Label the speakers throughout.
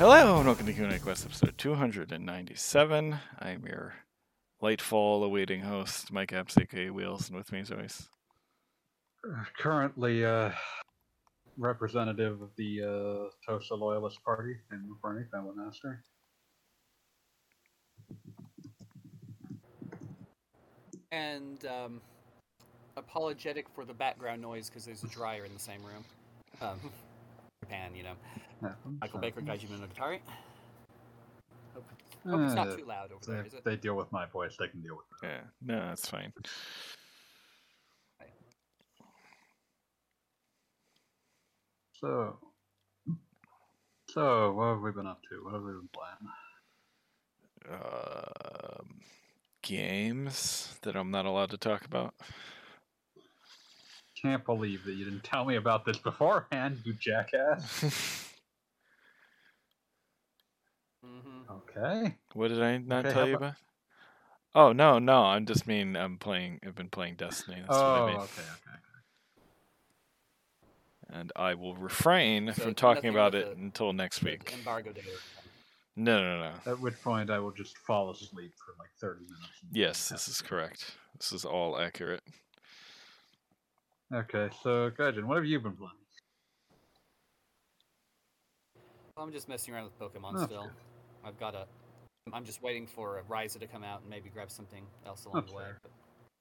Speaker 1: Hello, and welcome to Q&A Quest episode 297. I'm your lightfall awaiting host, Mike Epps, aka Wheels, and with me as always.
Speaker 2: currently uh, representative of the uh, Tosa Loyalist Party in Bernie Family Master.
Speaker 3: and um, apologetic for the background noise because there's a dryer in the same room. Um, Japan, you know.
Speaker 2: Yeah,
Speaker 3: Michael
Speaker 2: so,
Speaker 3: Baker, Gaiji Monogatari. Hope, hope it's not
Speaker 2: uh,
Speaker 3: too loud over
Speaker 2: they,
Speaker 3: there, is it?
Speaker 2: they deal with my voice. They can deal with it.
Speaker 1: Yeah, no, that's fine.
Speaker 2: So, so what have we been up to? What have we been playing?
Speaker 1: Um, games that I'm not allowed to talk about.
Speaker 2: Can't believe that you didn't tell me about this beforehand, you jackass.
Speaker 3: hmm
Speaker 2: Okay.
Speaker 1: what did I not
Speaker 2: Okay,
Speaker 1: tell you
Speaker 2: about-
Speaker 1: about? Oh no, no, I'm just mean I'm playing. I've been playing Destiny. That's
Speaker 2: oh,
Speaker 1: what I mean.
Speaker 2: okay, okay.
Speaker 1: And I will refrain
Speaker 3: So
Speaker 1: from talking about it
Speaker 3: the-
Speaker 1: until next week.
Speaker 3: Embargo day.
Speaker 1: No, no, no.
Speaker 2: At which point I will just fall asleep for like 30 minutes.
Speaker 1: Yes, this is correct. This is all accurate.
Speaker 2: Okay, so Gaijin, what have you been playing?
Speaker 3: I'm just messing around with Pokemon
Speaker 2: That's
Speaker 3: still.
Speaker 2: good.
Speaker 3: I've got a. I'm just waiting for a Ryza to come out and maybe grab something else along
Speaker 2: That's
Speaker 3: the way.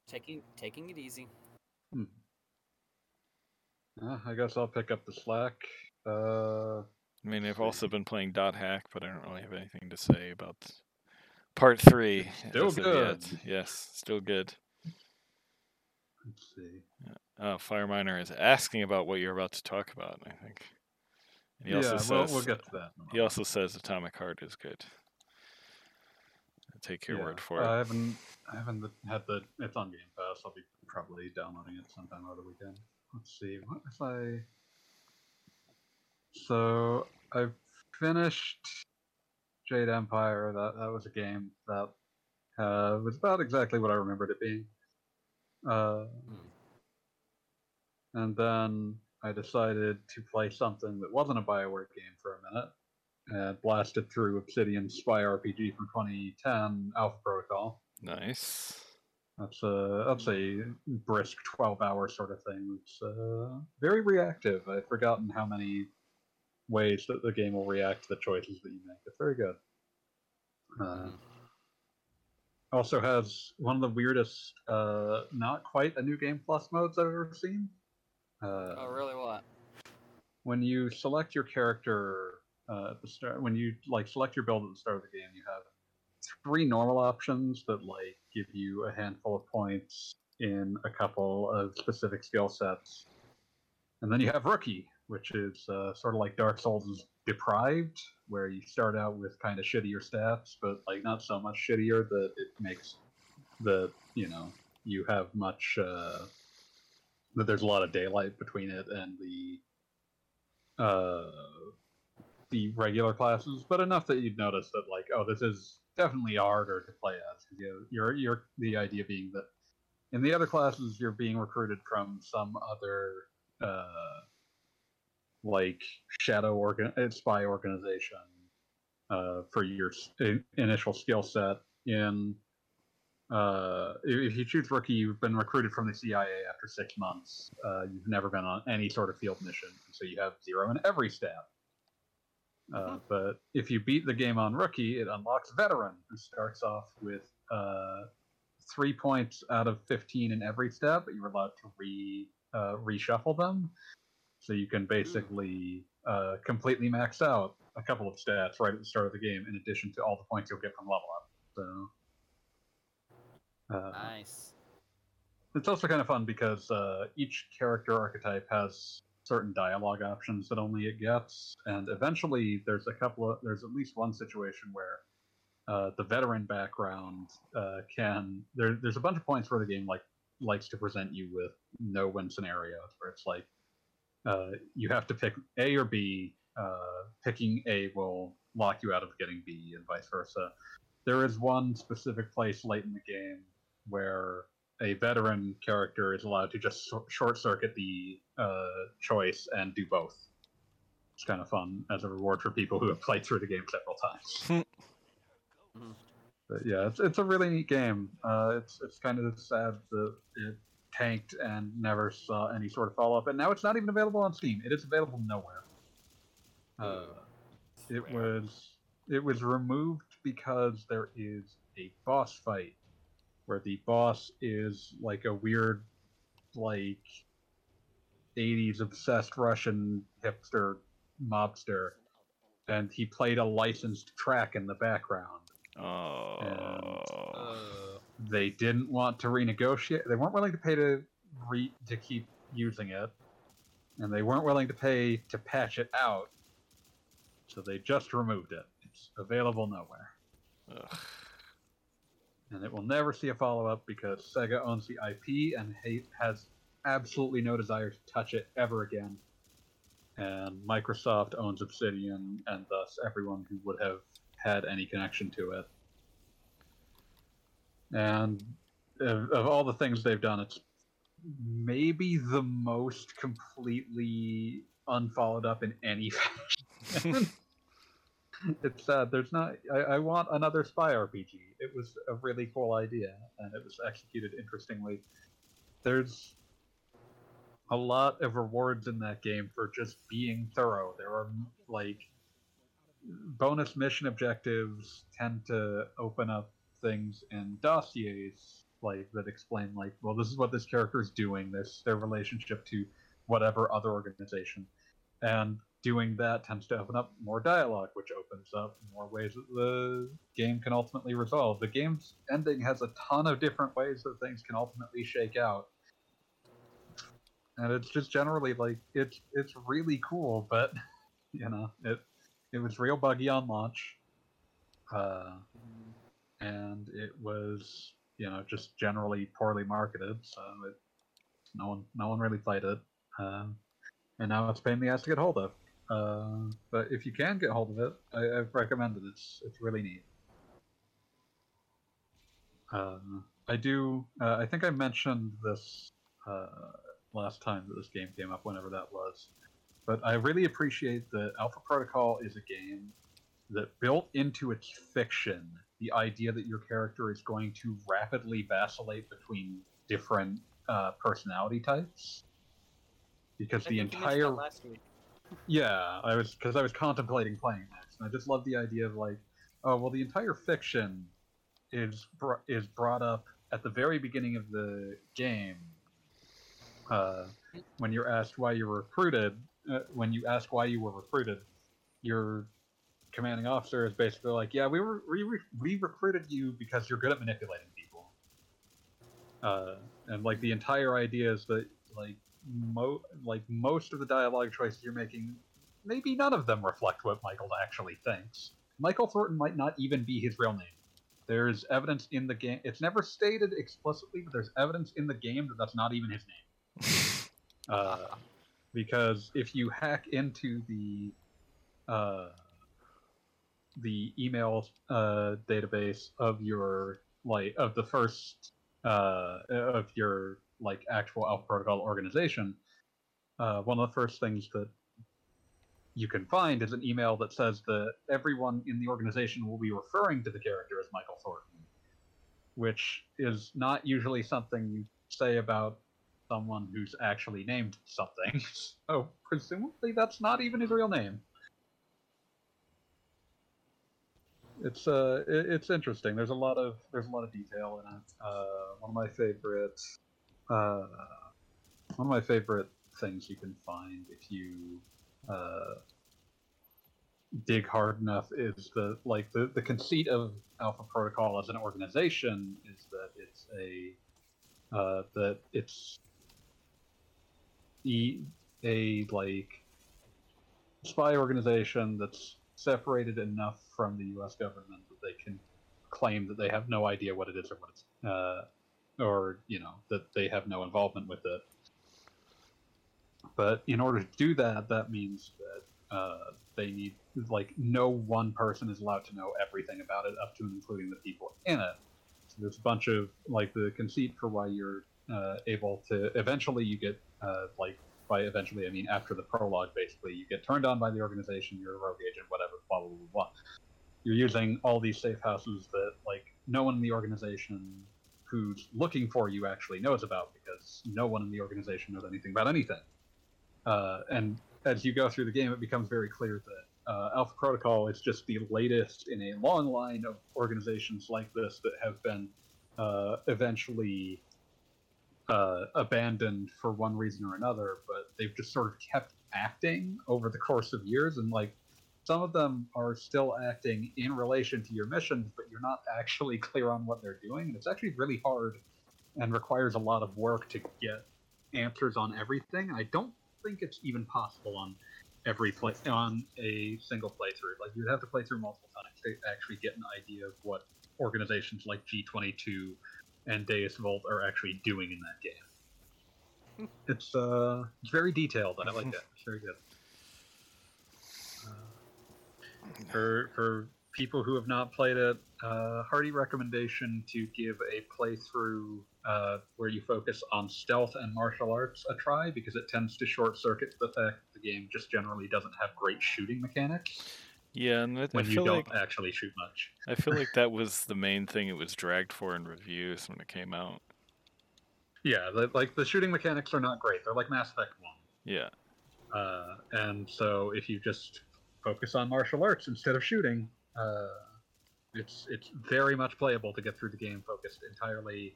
Speaker 3: taking taking it easy.
Speaker 2: Uh, I guess I'll pick up the slack. Uh,
Speaker 1: I mean, I've also been playing Dot Hack, but I don't really have anything to say about part three.
Speaker 2: Still good.
Speaker 1: yet. Yes, still good.
Speaker 2: let's see.
Speaker 1: Uh, Fireminer is asking about what you're about to talk about. I think. And he
Speaker 2: yeah,
Speaker 1: also says
Speaker 2: we'll get to that.
Speaker 1: he also says Atomic Heart is good. I'll take your
Speaker 2: Yeah,
Speaker 1: word for it.
Speaker 2: I haven't, I haven't had the. It's on Game Pass. I'll be probably downloading it sometime over the weekend. Let's see. What if I? So I finished Jade Empire. That that was a game that uh, was about exactly what I remembered it being. Uh,
Speaker 3: Hmm.
Speaker 2: And then I decided to play something that wasn't a Bioware game for a minute, and blasted through Obsidian Spy RPG from 2010, Alpha Protocol.
Speaker 1: Nice.
Speaker 2: That's a that's a brisk 12 hour sort of thing. It's uh, very reactive. I've forgotten how many ways that the game will react to the choices that you make. It's very good. Uh,
Speaker 3: Mhm.
Speaker 2: also has one of the weirdest, uh, not quite a new game plus modes I've ever seen. Uh,
Speaker 3: Oh really? What?
Speaker 2: when you select your character uh, at the start, when you like select your build at the start of the game, you have three normal options that like give you a handful of points in a couple of specific skill sets, and then you have rookie, which is uh, sort of like Dark Souls is deprived, where you start out with kind of shittier stats, but like not so much shittier that it makes the you know you have much. Uh, that there's a lot of daylight between it and the uh, the regular classes, but enough that you'd notice that like, oh, this is definitely harder to play as. You know, you're you're the idea being that in the other classes you're being recruited from some other uh, like shadow organ uh, spy organization uh, for your initial skill set. In uh, if you choose rookie, you've been recruited from the CIA after six months. Uh, you've never been on any sort of field mission, so you have zero in every stat. Uh,
Speaker 3: Mhm.
Speaker 2: but if you beat the game on rookie, it unlocks veteran, who starts off with uh, three points out of fifteen in every stat, but you're allowed to re uh, reshuffle them, so you can basically uh, completely max out a couple of stats right at the start of the game, in addition to all the points you'll get from level up. So. Uh,
Speaker 3: Nice.
Speaker 2: it's also kind of fun because uh, each character archetype has certain dialogue options that only it gets, and eventually there's a couple of there's at least one situation where uh, the veteran background uh, can there, there's a bunch of points where the game like likes to present you with no win scenarios where it's like uh, you have to pick A or B. Uh, picking A will lock you out of getting B, and vice versa. There is one specific place late in the game where a veteran character is allowed to just short circuit the uh, choice and do both. It's kind of fun as a reward for people who have played through the game several times.
Speaker 3: Mhm.
Speaker 2: but yeah, it's it's a really neat game. Uh, it's it's kind of sad that it tanked and never saw any sort of follow up, and now it's not even available on Steam. It is available nowhere. Uh, it was it was removed because there is a boss fight where the boss is like a weird like 80s obsessed Russian hipster mobster and he played a licensed track in the background.
Speaker 1: Oh.
Speaker 3: Uh,
Speaker 2: They didn't want to renegotiate. They weren't willing to pay to re to keep using it, and they weren't willing to pay to patch it out. So they just removed it. It's available nowhere,
Speaker 1: Ugh.
Speaker 2: And it will never see a follow up because Sega owns the IP and has absolutely no desire to touch it ever again. And Microsoft owns Obsidian, and thus everyone who would have had any connection to it. And of, of all the things they've done, it's maybe the most completely unfollowed up in any fashion. it's sad. There's not. I, I want another spy RPG. It was a really cool idea, and it was executed interestingly. There's a lot of rewards in that game for just being thorough. There are like bonus mission objectives tend to open up things in dossiers like that explain like well this is what this character is doing this their relationship to whatever other organization and doing that tends to open up more dialogue which opens up more ways that the game can ultimately resolve. The game's ending has a ton of different ways that things can ultimately shake out. And it's just generally like it's it's really cool but you know it it was real buggy on launch. Uh and it was you know just generally poorly marketed so it no one no one really played it. Um, and now it's a pain in the ass to get hold of uh, but if you can get hold of it I, i've recommended it. It's it's really neat. Uh, i do uh, i think i mentioned this uh, last time that this game came up whenever that was. But i really appreciate that alpha protocol is a game that built into its fiction the idea that your character is going to rapidly vacillate between different uh, personality types. Because
Speaker 3: I
Speaker 2: the
Speaker 3: think you that
Speaker 2: entire
Speaker 3: last week.
Speaker 2: Yeah i was because i was contemplating playing next and i just love the idea of like oh well the entire fiction is br- is brought up at the very beginning of the game uh, when you're asked why you were recruited uh, when you ask why you were recruited your commanding officer is basically like yeah we were we, we recruited you because you're good at manipulating people. Uh, and like the entire idea is that like mo like most of the dialogue choices you're making maybe none of them reflect what michael actually thinks. Michael thornton might not even be his real name. There's evidence in the game it's never stated explicitly but there's evidence in the game that that's not even his name. Uh, because if you hack into the uh, the email uh, database of your like of the first uh, of your like actual Alpha Protocol organization, uh, one of the first things that you can find is an email that says that everyone in the organization will be referring to the character as Michael Thornton, which is not usually something you say about someone who's actually named something. so presumably that's not even his real name. It's uh, it, it's interesting. There's a lot of there's a lot of detail in it. Uh, one of my favorite, uh, one of my favorite things you can find if you uh, dig hard enough is the like the the conceit of Alpha Protocol as an organization is that it's a uh, that it's e a like spy organization that's separated enough from the U.S. government that they can claim that they have no idea what it is or what it's, uh, or you know that they have no involvement with it. But in order to do that, that means that uh, they need like no one person is allowed to know everything about it, up to and including the people in it. So there's a bunch of like the conceit for why you're uh, able to eventually you get uh, like by eventually, I mean after the prologue, basically, you get turned on by the organization, you're a rogue agent, whatever, blah, blah, blah, blah. You're using all these safe houses that, like, no one in the organization who's looking for you actually knows about because no one in the organization knows anything about anything. Uh, and as you go through the game, it becomes very clear that uh, Alpha Protocol is just the latest in a long line of organizations like this that have been uh, eventually uh, abandoned for one reason or another, but they've just sort of kept acting over the course of years. And like some of them are still acting in relation to your missions, but you're not actually clear on what they're doing. And it's actually really hard and requires a lot of work to get answers on everything. I don't think it's even possible on every play on a single playthrough. Like you'd have to play through multiple times to actually get an idea of what organizations like G22 and Deus Vult are actually doing in that game. it's uh, it's very detailed. I like that. It's very good. Uh, for for people who have not played it, uh, hearty recommendation to give a playthrough uh, where you focus on stealth and martial arts a try because it tends to short circuit the fact the game just generally doesn't have great shooting mechanics
Speaker 1: Yeah, and I, I
Speaker 2: when you
Speaker 1: feel
Speaker 2: don't
Speaker 1: like
Speaker 2: actually shoot much.
Speaker 1: I feel like that was the main thing it was dragged for in reviews when it came out.
Speaker 2: Yeah, the, like the shooting mechanics are not great. They're like Mass Effect One,
Speaker 1: Yeah,
Speaker 2: uh, and so if you just focus on martial arts instead of shooting, uh, it's it's very much playable to get through the game focused entirely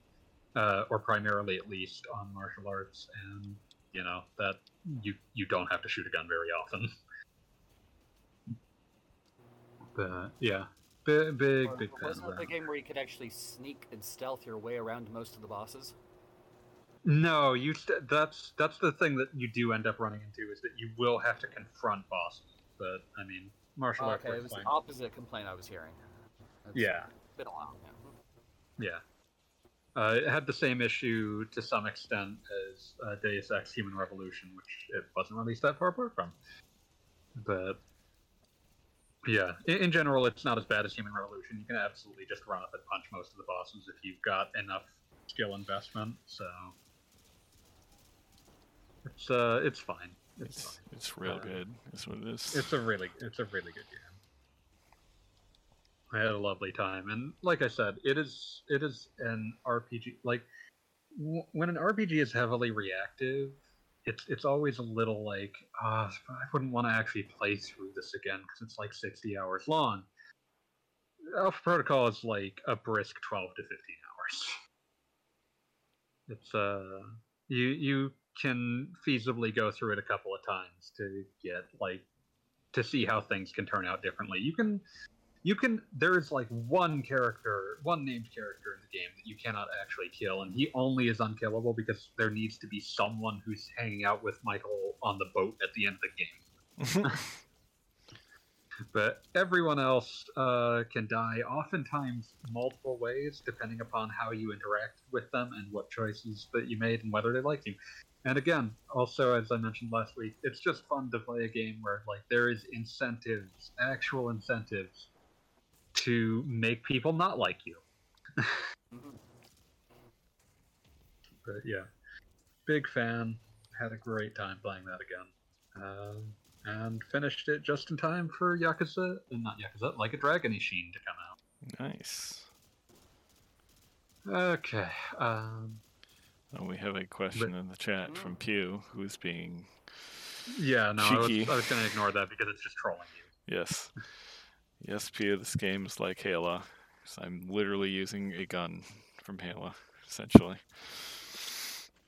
Speaker 2: uh, or primarily at least on martial arts, and you know that you you don't have to shoot a gun very often. But yeah, big big
Speaker 3: Or-
Speaker 2: big
Speaker 3: wasn't it the game where you could actually sneak and stealth your way around most of the bosses?
Speaker 2: No, you. St- that's that's the thing that you do end up running into is that you will have to confront bosses. But I mean, martial arts
Speaker 3: okay, it was
Speaker 2: fine.
Speaker 3: the opposite complaint I was hearing. It's
Speaker 2: Yeah,
Speaker 3: Been a while. Yeah.
Speaker 2: yeah. Uh, it had the same issue to some extent as uh, Deus Ex: Human Revolution, which it wasn't released that far apart from. But yeah, in, in general, it's not as bad as Human Revolution. You can absolutely just run up and punch most of the bosses if you've got enough skill investment. So it's uh, it's fine. It's,
Speaker 1: it's real
Speaker 2: Uh,
Speaker 1: good. Is what it is.
Speaker 2: It's a really, it's a really good game. I had a lovely time, and like I said, it is, it is an RPG. Like w- when an RPG is heavily reactive, it's it's always a little like, ah, I wouldn't want to actually play through this again because it's like sixty hours long. Alpha Protocol is like a brisk twelve to fifteen hours. It's uh, you you can feasibly go through it a couple of times to get like to see how things can turn out differently. You can you can there's like one character, one named character in the game that you cannot actually kill and he only is unkillable because there needs to be someone who's hanging out with Michael on the boat at the end of the game. But everyone else uh, can die, oftentimes multiple ways, depending upon how you interact with them and what choices that you made and whether they like you. And again, also as I mentioned last week, it's just fun to play a game where like there is incentives, actual incentives, to make people not like you.
Speaker 3: Mhm.
Speaker 2: But yeah, big fan. Had a great time playing that again. Um, and finished it just in time for Yakuza, uh, not Yakuza, like a Dragon Ishin to come out.
Speaker 1: nice.
Speaker 2: Okay. Um,
Speaker 1: Oh, we have a question in the chat from Pew, who's being
Speaker 2: yeah, no, I was,
Speaker 1: Cheeky.
Speaker 2: I was going to ignore that because it's just trolling you.
Speaker 1: yes, yes, Pew. This game is like Halo. 'cause I'm literally using a gun from Halo, essentially.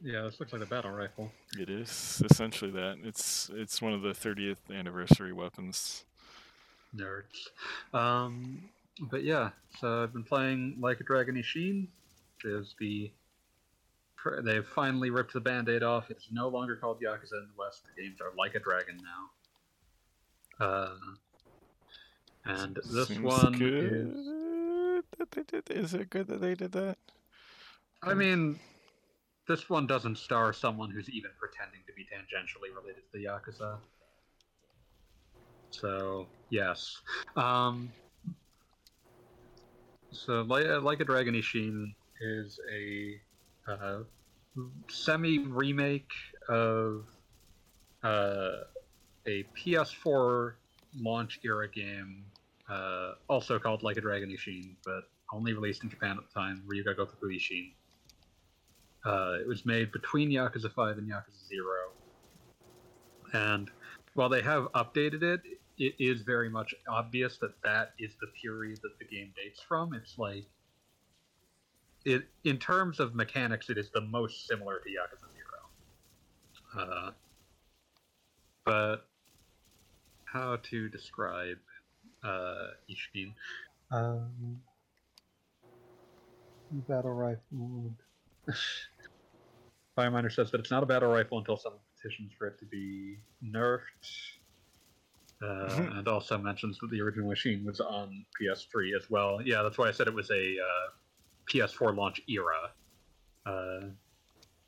Speaker 2: Yeah, this looks like a battle rifle.
Speaker 1: It is essentially that. It's it's one of the 30th anniversary weapons.
Speaker 2: Nerds. Um, but yeah, so I've been playing Like a Dragon Ishin, which is the. Pr- They've finally ripped the band aid off. It's no longer called Yakuza in the West. The games are Like a Dragon now. Uh, and this
Speaker 1: Seems
Speaker 2: one
Speaker 1: good.
Speaker 2: is.
Speaker 1: that they did. Is it good that they did that?
Speaker 2: I mean, this one doesn't star someone who's even pretending to be tangentially related to the Yakuza. So, yes. Um, so, like, like a Dragon Ishin is a uh, semi remake of uh, a PS4 launch era game, uh, also called Like a Dragon Ishin, but only released in Japan at the time, Ryuga Gotoku Ishin. Uh, it was made between Yakuza 5 and Yakuza 0. And while they have updated it, it is very much obvious that that is the period that the game dates from. It's like it in terms of mechanics, it is the most similar to Yakuza Zero. Uh, but how to describe uh, Ishin?
Speaker 4: Um, battle rifle.
Speaker 2: Fireminer says that it's not a battle rifle until someone petitions for it to be nerfed. Uh, and also mentions that the original machine was on PS3 as well. Yeah, that's why I said it was a uh, PS4 launch era. Uh,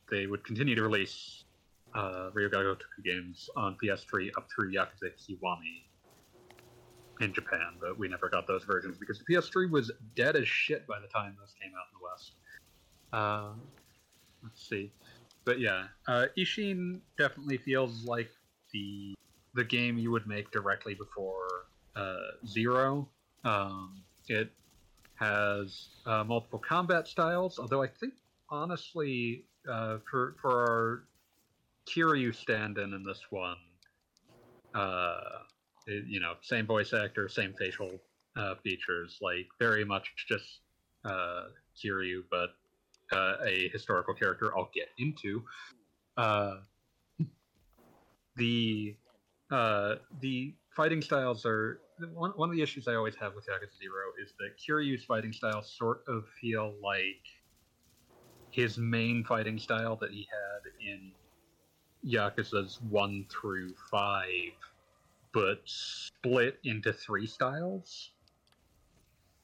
Speaker 2: they would continue to release uh, Ryuga Gotoku games on PS3 up through Yakuza Kiwami in Japan, but we never got those versions because the PS3 was dead as shit by the time those came out in the West. Uh, let's see, but yeah, uh, Ishin definitely feels like the the game you would make directly before uh, Zero. Um, it has uh, multiple combat styles, although I think honestly, uh, for for our Kiryu stand-in in this one, uh, it- you know, same voice actor, same facial uh, features, like very much just uh, Kiryu, but uh, a historical character I'll get into. Uh, the uh, the fighting styles are one, one of the issues I always have with Yakuza Zero is that Kiryu's fighting styles sort of feel like his main fighting style that he had in Yakuza's one through five, but split into three styles,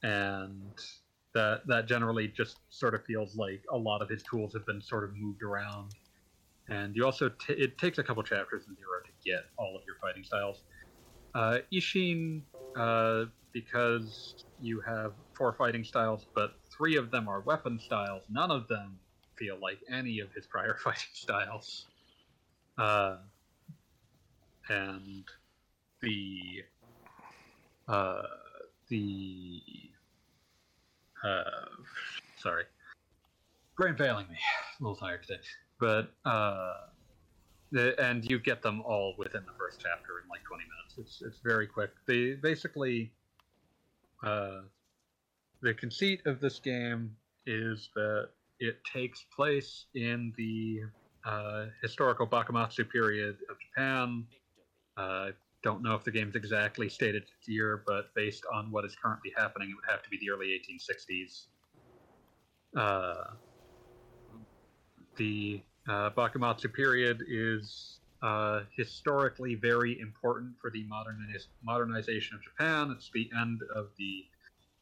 Speaker 2: and that that generally just sort of feels like a lot of his tools have been sort of moved around and you also t- it takes a couple chapters in zero to get all of your fighting styles. Uh, Ishin, uh, because you have four fighting styles, but three of them are weapon styles. None of them feel like any of his prior fighting styles. Uh, and the uh, the uh, sorry, brain failing me. A little tired today but uh, the, and you get them all within the first chapter in like 20 minutes. It's it's very quick. They basically uh, the conceit of this game is that it takes place in the uh, historical Bakumatsu period of Japan. Uh, don't know if the game's exactly stated its year, but based on what is currently happening, it would have to be the early 1860s. Uh, the uh, Bakumatsu period is uh, historically very important for the moderniz- modernization of Japan. It's the end of the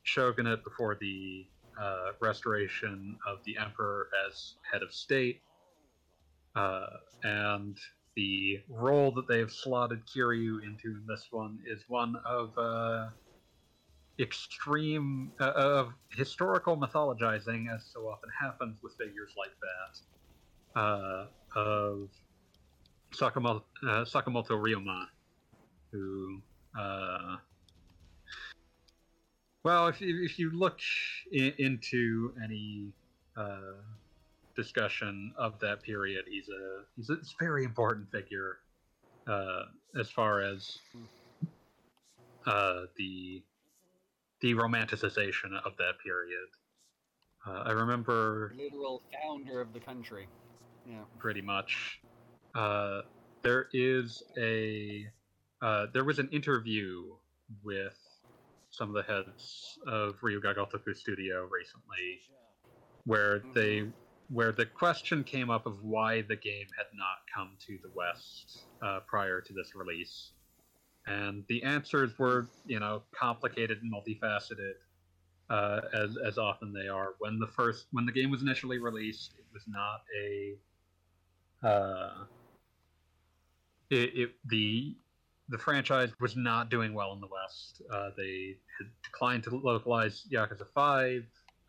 Speaker 2: shogunate before the uh, restoration of the emperor as head of state. Uh, and the role that they've slotted Kiryu into in this one is one of uh, extreme, uh, of historical mythologizing, as so often happens with figures like that uh, of Sakamoto, uh, Sakamoto Ryoma, who, uh, well, if you, if you look in, into any uh, discussion of that period, he's a he's a very important figure uh, as far as uh, the the romanticization of that period. Uh, I remember
Speaker 3: Literal founder of the country. Yeah.
Speaker 2: pretty much. Uh, there is a uh, there was an interview with some of the heads of Ryuga Gotoku Studio recently, where they where the question came up of why the game had not come to the West uh, prior to this release, and the answers were you know complicated and multifaceted. Uh, as as often they are. When the first when the game was initially released, it was not a uh, it, it the the franchise was not doing well in the West. Uh, they had declined to localize Yakuza Five.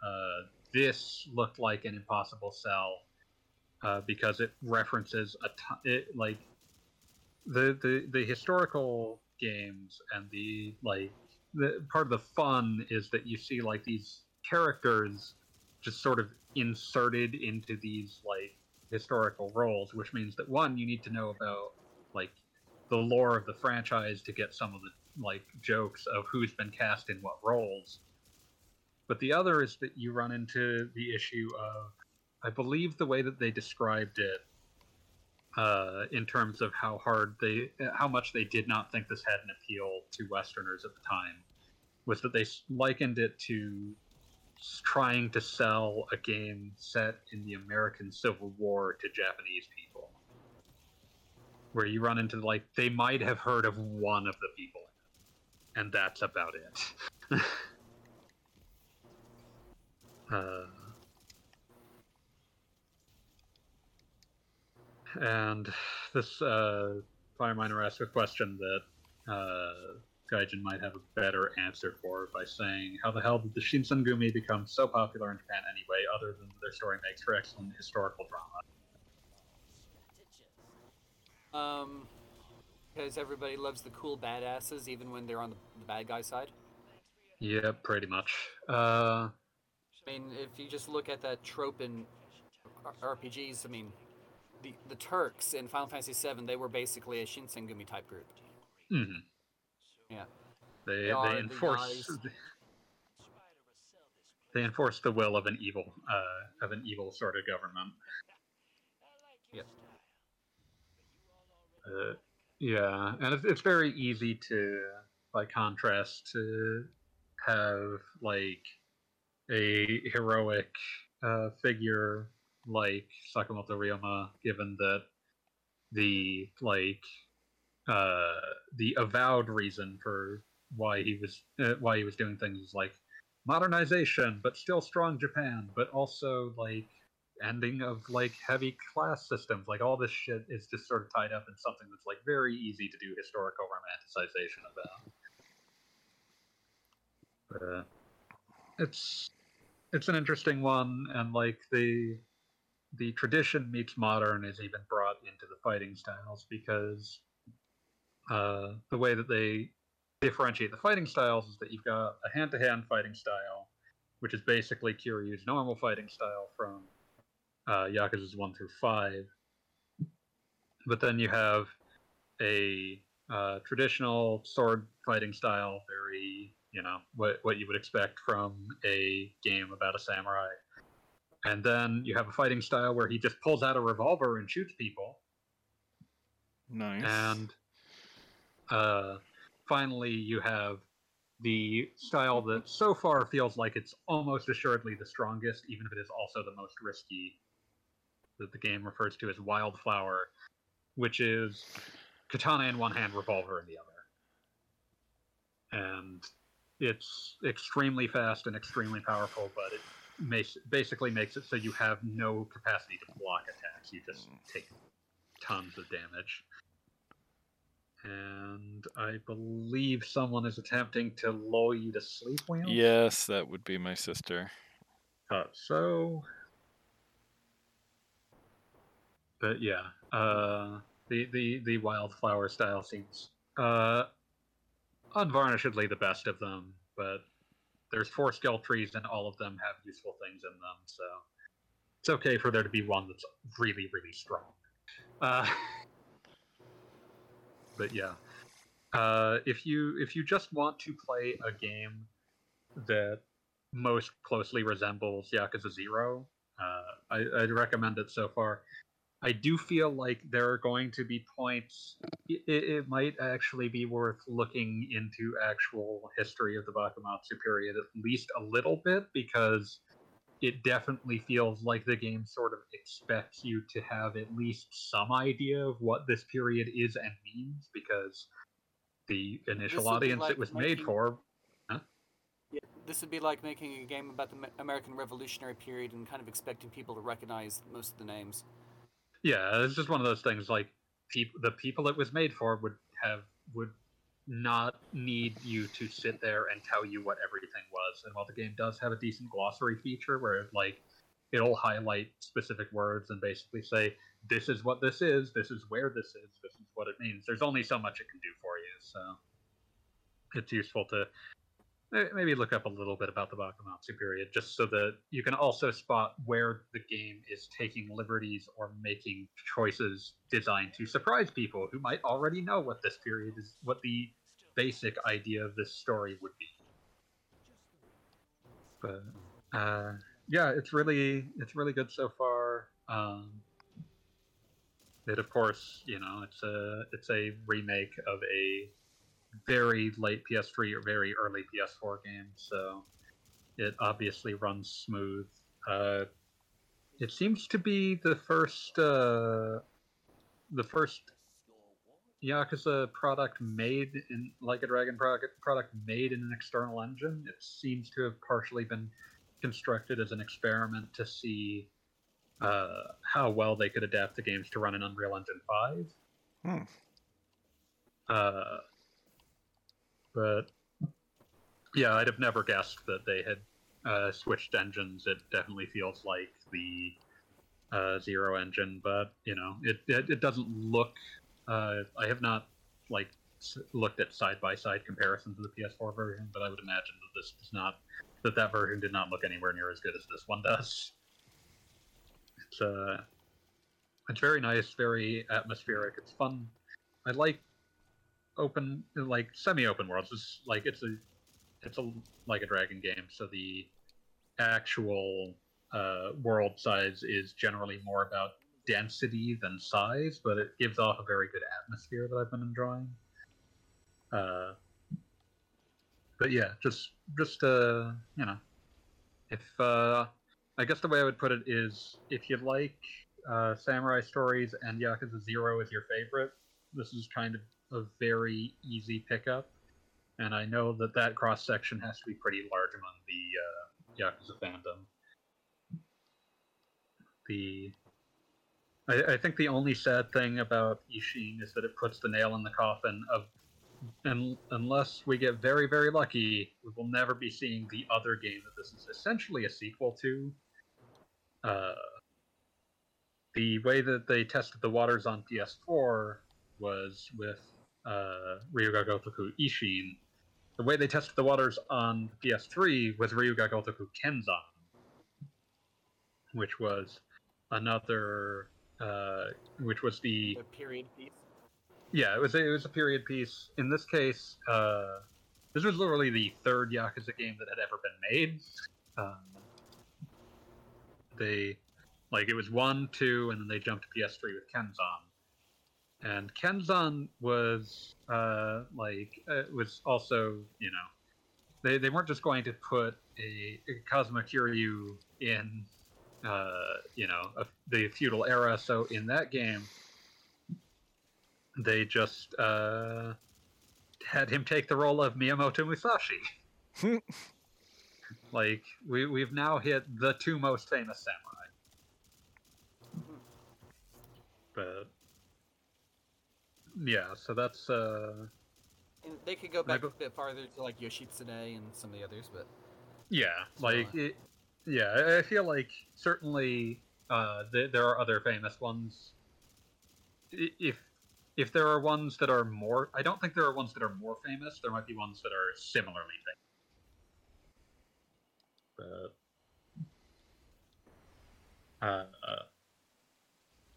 Speaker 2: Uh, this looked like an impossible sell uh, because it references a ton, it like the the the historical games and the like the part of the fun is that you see like these characters just sort of inserted into these like historical roles which means that one you need to know about like the lore of the franchise to get some of the like jokes of who's been cast in what roles. But the other is that you run into the issue of i believe the way that they described it uh, in terms of how hard they, how much they did not think this had an appeal to Westerners at the time, was that they likened it to trying to sell a game set in the American Civil War to Japanese people, where you run into like they might have heard of one of the people, and that's about it. uh, And this uh, Fire Miner asked a question that uh, Gaijin might have a better answer for by saying, How the hell did the Shinsengumi become so popular in Japan anyway, other than their story makes for excellent historical drama?
Speaker 3: Um, because everybody loves the cool badasses, even when they're on the, the bad guy side.
Speaker 2: Yeah, pretty much. Uh,
Speaker 3: I mean, if you just look at that trope in R- RPGs, I mean, the the Turks in Final Fantasy VII, they were basically a Shinsengumi type group.
Speaker 2: mhm.
Speaker 3: Yeah.
Speaker 2: They,
Speaker 3: They
Speaker 2: they,
Speaker 3: are the
Speaker 2: enforce they enforce the will of an evil uh, of an evil sort of government.
Speaker 3: Yes.
Speaker 2: Uh, yeah, and it's, it's very easy to, by contrast, to have like a heroic uh, figure like Sakamoto Ryoma, given that the like uh, the avowed reason for why he was uh, why he was doing things is like modernization, but still strong Japan, but also like ending of like heavy class systems. Like all this shit is just sort of tied up in something that's like very easy to do historical romanticization about. But uh, it's it's an interesting one, and like the the tradition meets modern is even brought into the fighting styles because uh, the way that they differentiate the fighting styles is that you've got a hand-to-hand fighting style, which is basically Kiryu's normal fighting style from uh, Yakuza's one through five. But then you have a uh, traditional sword fighting style, very you know what what you would expect from a game about a samurai. And then you have a fighting style where he just pulls out a revolver and shoots people.
Speaker 1: Nice.
Speaker 2: And uh, finally, you have the style that so far feels like it's almost assuredly the strongest, even if it is also the most risky, that the game refers to as Wildflower, which is katana in one hand, revolver in the other. And it's extremely fast and extremely powerful, but it makes, basically makes it so you have no capacity to block attacks. You just take tons of damage. And I believe someone is attempting to lull you to sleep, Wheels?
Speaker 1: yes, that would be my sister.
Speaker 2: Thought so. But yeah, uh, the, the, the wildflower style seems uh, unvarnishedly the best of them, but there's four skill trees and all of them have useful things in them, so it's okay for there to be one that's really, really strong. Uh, but yeah, uh, if you if you just want to play a game that most closely resembles Yakuza Zero, uh, I, I'd recommend it so far. I do feel like there are going to be points. It, it might actually be worth looking into actual history of the Bakumatsu period at least a little bit because it definitely feels like the game sort of expects you to have at least some idea of what this period is and means because the initial
Speaker 3: This would be
Speaker 2: audience
Speaker 3: like
Speaker 2: it was made
Speaker 3: making-
Speaker 2: for
Speaker 3: Yeah, this would be like making a game about the American Revolutionary period and kind of expecting people to recognize most of the names.
Speaker 2: Yeah, it's just one of those things. Like, the people it was made for would have would not need you to sit there and tell you what everything was. And while the game does have a decent glossary feature where, like, it'll highlight specific words and basically say this is what this is, this is where this is, this is what it means. There's only so much it can do for you, so it's useful to maybe look up a little bit about the Bakumatsu period, just so that you can also spot where the game is taking liberties or making choices designed to surprise people who might already know what this period is, what the basic idea of this story would be. But uh, yeah, it's really it's really good so far. Um, it of course, you know, it's a it's a remake of a very late PS3 or very early PS4 game, so it obviously runs smooth. Uh, it seems to be the first uh, the first Yakuza product made in like a Dragon product product made in an external engine. It seems to have partially been constructed as an experiment to see uh, how well they could adapt the games to run in Unreal Engine Five.
Speaker 1: Hmm.
Speaker 2: Uh, but yeah, I'd have never guessed that they had uh, switched engines. It definitely feels like the uh, Zero engine, but you know, it it, it doesn't look. Uh, I have not like looked at side by side comparisons of the PS4 version, but I would imagine that this does not that that version did not look anywhere near as good as this one does. It's uh, it's very nice, very atmospheric. It's fun. I like open like semi-open worlds. It's like it's a it's a like a dragon game, so the actual uh, world size is generally more about density than size, but it gives off a very good atmosphere that I've been enjoying. Uh, but yeah, just just uh, you know, if uh, I guess the way I would put it is, if you like uh, samurai stories and Yakuza Zero is your favorite, this is kind of a very easy pickup. And I know that that cross section has to be pretty large among the uh, Yakuza fandom. The I, I think the only sad thing about Ishin is that it puts the nail in the coffin of and unless we get very very lucky, we will never be seeing the other game that this is essentially a sequel to. Uh, the way that they tested the waters on PS4 was with uh, Ryuga Gotoku Ishin. The way they tested the waters on PS3 was Ryuga Gotoku Kenzan, which was another, uh, which was the
Speaker 3: The period piece.
Speaker 2: yeah, it was a, it was a period piece. In this case, uh, this was literally the third Yakuza game that had ever been made. Um, they like it was one, two, and then they jumped to PS3 with Kenzan. And Kenzan was uh, like it was also you know they they weren't just going to put a, a Kazuma Kiryu in uh, you know a, the feudal era. So in that game, they just uh, had him take the role of Miyamoto Musashi. like we we've now hit the two most famous samurai. But yeah, so that's uh
Speaker 3: And they could go back
Speaker 2: go-
Speaker 3: a bit farther to like Yoshitsune and some of the others, but
Speaker 2: yeah, like it, yeah, I- feel like certainly uh th- there are other famous ones. If if there are ones that are more, I don't think there are ones that are more famous. There might be ones that are similarly famous. But uh, uh,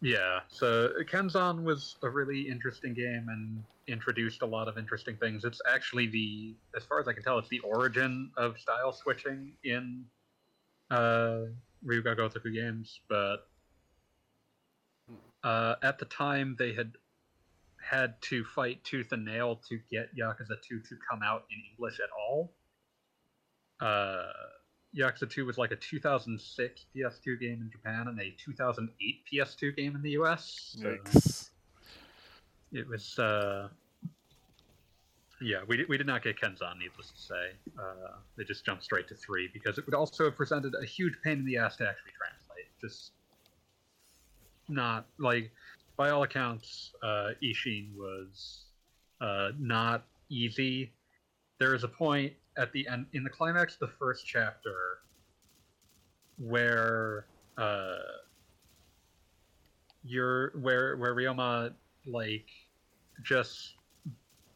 Speaker 2: yeah, so Kenzan was a really interesting game and introduced a lot of interesting things. It's actually the, as far as I can tell, it's the origin of style switching in uh, Ryuga Gotoku games. But uh, at the time, they had had to fight tooth and nail to get Yakuza 2 to come out in English at all. Uh, Yakuza 2 was like a 2006 PS2 game in Japan and a 2008 PS2 game in the US. So
Speaker 1: Yikes.
Speaker 2: it was, uh, yeah, we, did- we did not get Kenzan, needless to say. Uh, they just jumped straight to 3 because it would also have presented a huge pain in the ass to actually translate. Just not, like, by all accounts, uh, Ishin was uh, not easy. There is a point at the end, in the climax of the first chapter, where uh, you're where where Ryoma like just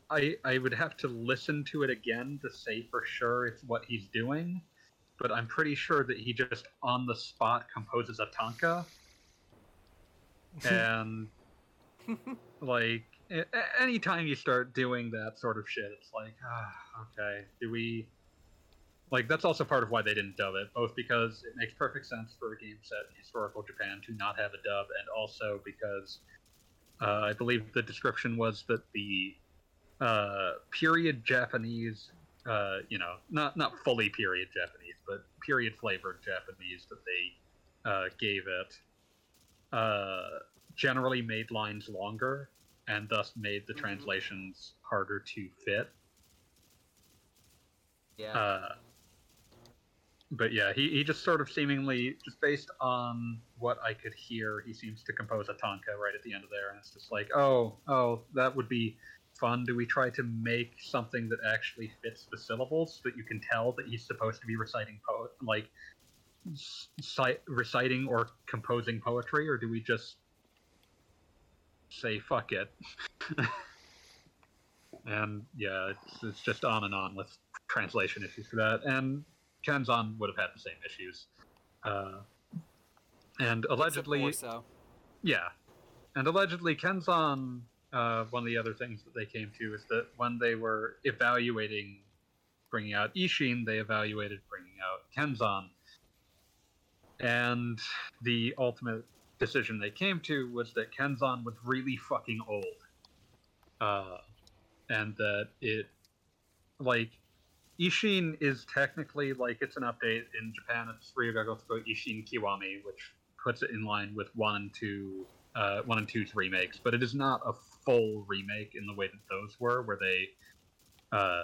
Speaker 2: I I would have to listen to it again to say for sure it's what he's doing, but I'm pretty sure that he just on the spot composes a tanka and like anytime you start doing that sort of shit it's like ah okay do we like that's also part of why they didn't dub it both because it makes perfect sense for a game set in historical japan to not have a dub and also because uh, i believe the description was that the uh, period japanese uh, you know not not fully period japanese but period flavored japanese that they uh, gave it uh, generally made lines longer and thus made the
Speaker 3: Mhm.
Speaker 2: translations harder to fit
Speaker 3: Yeah.
Speaker 2: uh, but yeah, he, he just sort of seemingly, just based on what I could hear, he seems to compose a tanka right at the end of there, and it's just like, oh, oh, that would be fun. Do we try to make something that actually fits the syllables so that you can tell that he's supposed to be reciting po- like reciting or composing poetry, or do we just say fuck it? and yeah, it's, it's just on and on with translation issues for that, and Kenzan would have had the same issues. Uh, and allegedly,
Speaker 3: so.
Speaker 2: yeah, and allegedly Kenzan. Uh, one of the other things that they came to is that when they were evaluating bringing out Ishin, they evaluated bringing out Kenzan, and the ultimate decision they came to was that Kenzan was really fucking old, uh, and that it like Ishin is technically like it's an update in Japan. It's Ryuga Gotoku Ishin Kiwami, which puts it in line with one and two, uh, one and two's remakes. But it is not a full remake in the way that those were, where they uh,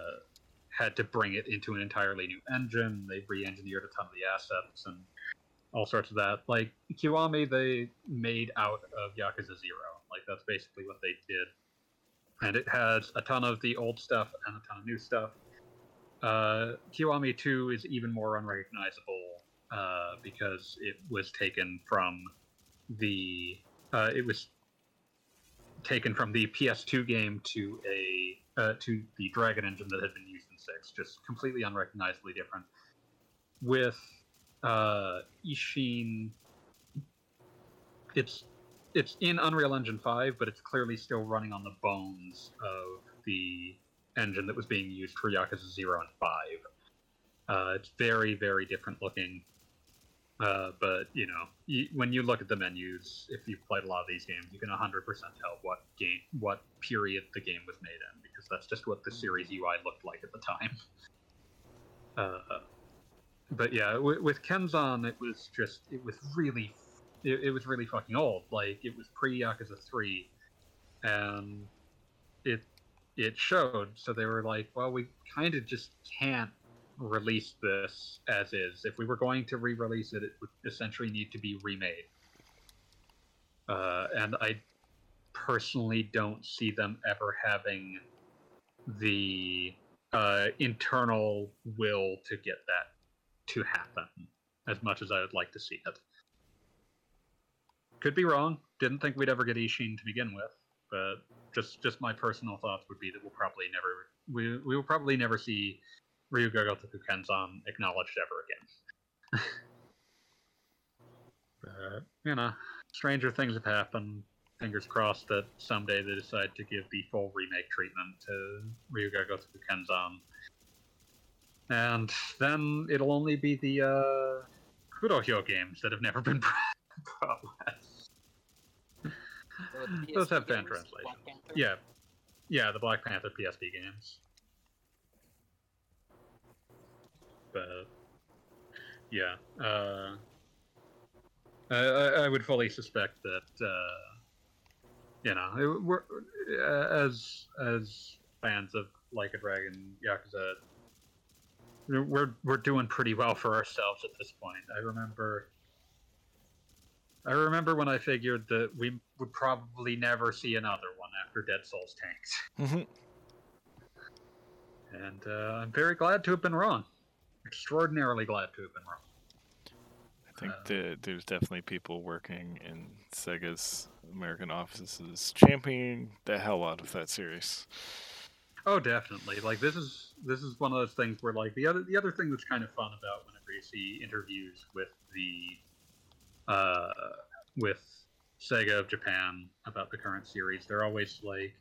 Speaker 2: had to bring it into an entirely new engine. They re-engineered a ton of the assets and all sorts of that. Like Kiwami, they made out of Yakuza Zero. Like that's basically what they did, and it has a ton of the old stuff and a ton of new stuff. Uh, Kiwami 2 is even more unrecognizable uh, because it was taken from the uh, it was taken from the PS2 game to a uh, to the Dragon engine that had been used in six, just completely unrecognizably different. With uh, Ishin, it's it's in Unreal Engine 5, but it's clearly still running on the bones of the engine that was being used for Yakuza 0 and 5. Uh, it's very, very different looking. Uh, but, you know, y when you look at the menus, if you've played a lot of these games, you can 100% tell what game, what period the game was made in, because that's just what the series UI looked like at the time. Uh, but yeah, w- with Kenzan, it was just, it was really, it, it was really fucking old. Like, it was pre Yakuza 3, and it it showed. So they were like, well, we kind of just can't release this as is. If we were going to re release it, it would essentially need to be remade. Uh, and I personally don't see them ever having the uh, internal will to get that to happen as much as I would like to see it. Could be wrong. Didn't think we'd ever get Ishin to begin with, but just just my personal thoughts would be that we'll probably never we we will probably never see Ryuga Gotoku Kenzan acknowledged ever again. but you know, stranger things have happened. Fingers crossed that someday they decide to give the full remake treatment to Ryuga Gotoku Kenzan. And then it'll only be the uh, Kurohyo games that have never been brought west.
Speaker 3: So
Speaker 2: Those have fan translations. Yeah, yeah, the Black Panther PSP games. But yeah, uh, I, I I would fully suspect that uh, you know we're uh, as as fans of Like a Dragon Yakuza, we're we're doing pretty well for ourselves at this point. I remember. I remember when I figured that we would probably never see another one after Dead Souls tanked.
Speaker 1: Mhm.
Speaker 2: And uh, I'm very glad to have been wrong. Extraordinarily glad to have been wrong.
Speaker 1: I think
Speaker 2: Uh,
Speaker 1: that there's definitely people working in Sega's American offices championing the hell out of that series.
Speaker 2: Oh, definitely. Like this is this is one of those things where like the other the other thing that's kind of fun about whenever you see interviews with the uh with Sega of Japan about the current series, they're always like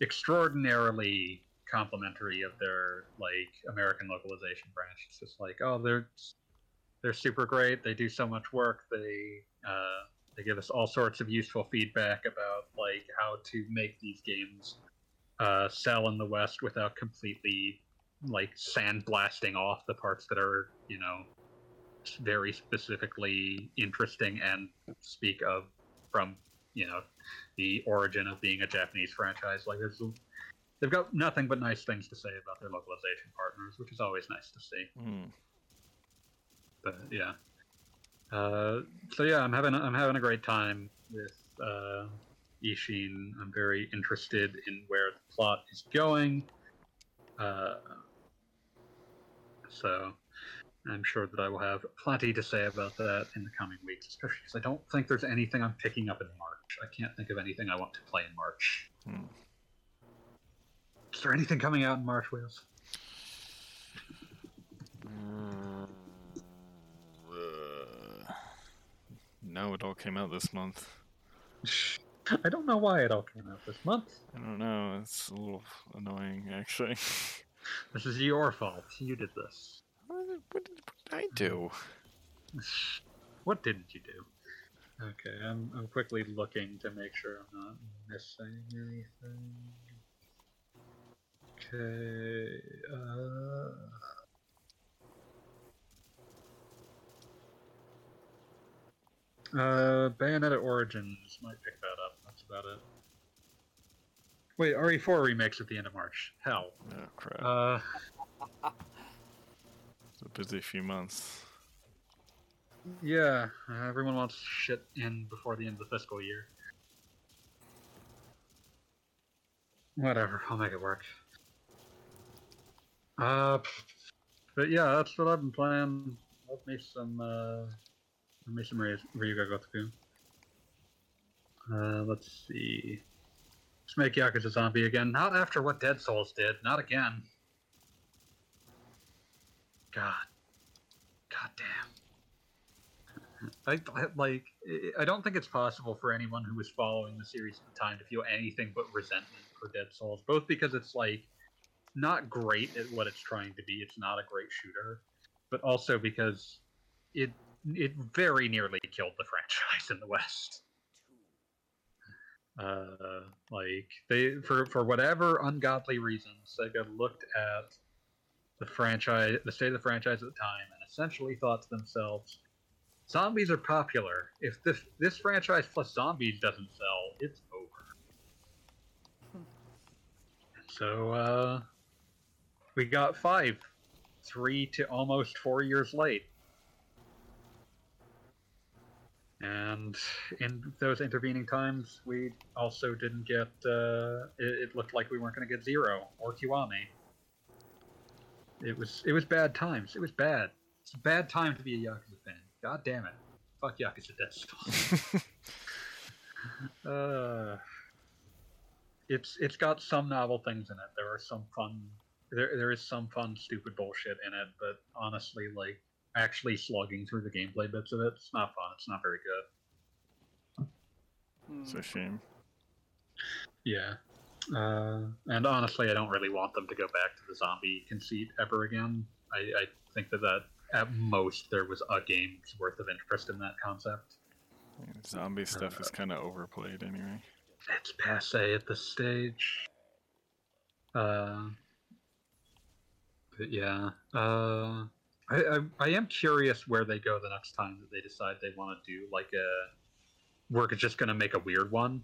Speaker 2: extraordinarily complimentary of their like American localization branch. It's just like, oh, they're they're super great. They do so much work. They uh, they give us all sorts of useful feedback about like how to make these games uh, sell in the West without completely like sandblasting off the parts that are you know very specifically interesting and speak of from you know the origin of being a Japanese franchise. Like there's they've got nothing but nice things to say about their localization partners, which is always nice to see.
Speaker 1: Hmm.
Speaker 2: But yeah. Uh, so yeah, I'm having I'm having a great time with uh, Ishin. I'm very interested in where the plot is going. Uh, so I'm sure that I will have plenty to say about that in the coming weeks, especially because I don't think there's anything I'm picking up in March. I can't think of anything I want to play in March.
Speaker 1: Hmm.
Speaker 2: Is there anything coming out in March, Wheels?
Speaker 1: Uh, no, it all came out this month.
Speaker 2: I don't know why it all came out this month.
Speaker 1: I don't know. It's a little annoying, actually.
Speaker 2: This is your fault. You did this.
Speaker 1: what, did, what did I do?
Speaker 2: What didn't you do? Okay, I'm, I'm quickly looking to make sure I'm not missing anything. Okay, uh. Uh, Bayonetta Origins might pick that up. That's about it. Wait, RE4 remakes at the end of March. Hell.
Speaker 1: Oh crap!
Speaker 2: Uh,
Speaker 1: it's a busy few months.
Speaker 2: Yeah, uh, everyone wants shit in before the end of the fiscal year. Whatever, I'll make it work. Uh, but yeah, that's what I've been playing. Love me some, uh, love me some Ryu Ryuga Gotoku. Uh, let's see. Let's make Yakuza Zombie again. Not after what Dead Souls did. Not again. God. God damn. I, I like. I- don't think it's possible for anyone who was following the series at the time to feel anything but resentment for Dead Souls. Both because it's like not great at what it's trying to be. It's not a great shooter, but also because it it very nearly killed the franchise in the West. Uh, like they for for whatever ungodly reason, Sega looked at the franchise, the state of the franchise at the time, and essentially thought to themselves, zombies are popular. If this this franchise plus zombies doesn't sell, it's over. So uh, we got five, three to almost four years late. And in those intervening times, we also didn't get. Uh, it, it looked like we weren't going to get zero or Kiwami. It was it was bad times. It was bad. It's a bad time to be a Yakuza fan. God damn it. Fuck Yakuza Death uh, it's it's got some novel things in it. There are some fun. There there is some fun stupid bullshit in it, but honestly, like actually slugging through the gameplay bits of it, it's not fun. It's not very good.
Speaker 3: Hmm.
Speaker 1: It's a shame.
Speaker 2: Yeah. Uh, and honestly, I don't really want them to go back to the zombie conceit ever again. I, I think that, that at most there was a game's worth of interest in that concept.
Speaker 1: Yeah, Zombie stuff is kind of overplayed anyway.
Speaker 2: It's passe at this stage. Uh, but yeah. Uh, I, I I am curious where they go the next time that they decide they want to do like a. We're just gonna make a weird one.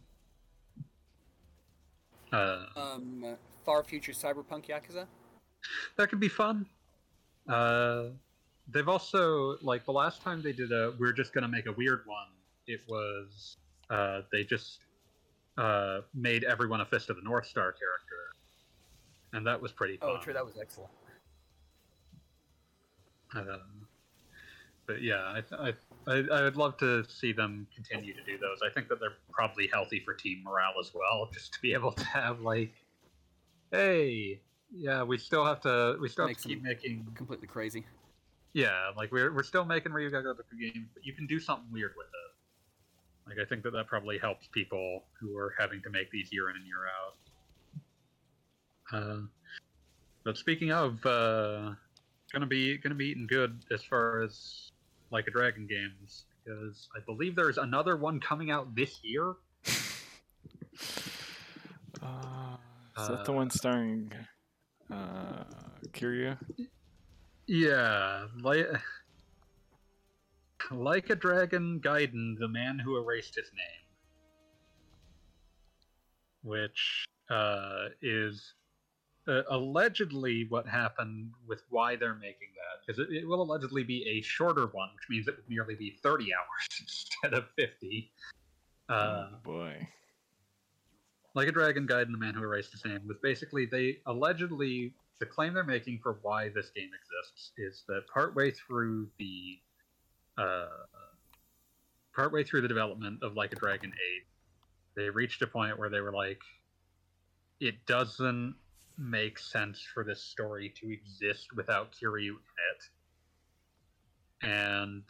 Speaker 2: Uh,
Speaker 3: Um, far future cyberpunk Yakuza.
Speaker 2: that could be fun. Uh, they've also like the last time they did a we're just gonna make a weird one. It was uh, they just uh, made everyone a Fist of the North Star character, and that was pretty fun.
Speaker 3: Oh, true. That was excellent.
Speaker 2: Um, but yeah, I, I, I I would love to see them continue to do those. I think that they're probably healthy for team morale as well, just to be able to have like, hey, yeah, we still have to we still have to keep making
Speaker 3: Completely crazy.
Speaker 2: yeah, like we're we're still making Ryuga Gotoku games, but you can do something weird with it. Like I think that that probably helps people who are having to make these year in and year out. Uh, but speaking of, uh, gonna be gonna be eating good as far as like a dragon games because I believe there's another one coming out this year.
Speaker 1: Uh, is that the
Speaker 2: Uh,
Speaker 1: one starring uh, Kiryu?
Speaker 2: Yeah, like like a dragon Gaiden, the man who erased his name, which uh, is uh, allegedly what happened with why they're making that, because it, it will allegedly be a shorter one, which means it would merely be thirty hours instead of fifty. Uh,
Speaker 1: oh boy.
Speaker 2: like a dragon Gaiden the man who erased his name was basically they allegedly the claim they're making for why this game exists is that partway through the uh, partway through the development of like a dragon 8 they reached a point where they were like it doesn't make sense for this story to exist without kiryu in it and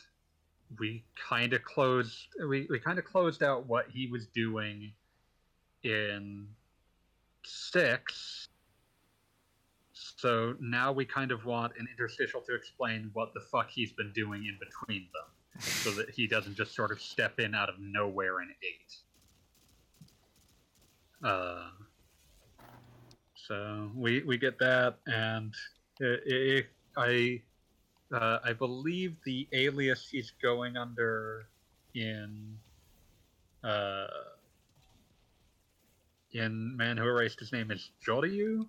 Speaker 2: we kind of closed we, we kind of closed out what he was doing in six. So now we kind of want an interstitial to explain what the fuck he's been doing in between them, so that he doesn't just sort of step in out of nowhere in eight. Uh, so we we get that, and i uh, I believe the alias he's going under in uh, in Man Who Erased His Name is Joryu.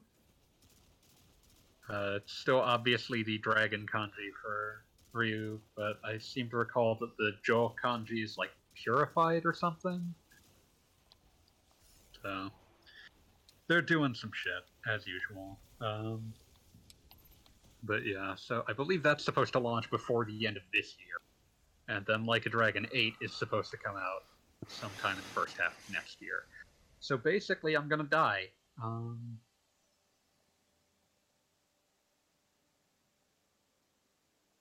Speaker 2: Uh, it's still obviously the dragon kanji for Ryu, but I seem to recall that the Jo kanji is like purified or something. So they're doing some shit as usual. Um, but yeah, so I believe that's supposed to launch before the end of this year, and then Like a Dragon Eight is supposed to come out sometime in the first half of next year. So basically, I'm gonna die. Um,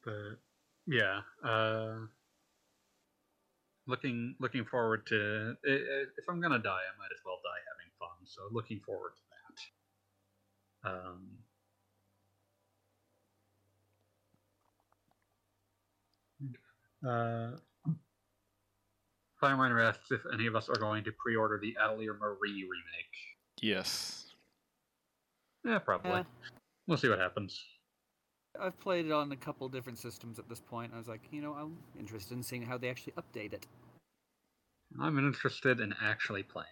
Speaker 2: but yeah, uh, looking looking forward to. If I'm gonna die, I might as well die having. So looking forward to that. Um, uh, Fireminer asks if any of us are going to pre-order the Atelier Marie remake.
Speaker 1: Yes.
Speaker 2: Yeah, probably.
Speaker 3: Yeah.
Speaker 2: We'll see what happens.
Speaker 3: I've played it on a couple different systems at this point. I was like, you know, I'm interested in seeing how they actually update it.
Speaker 2: I'm interested in actually playing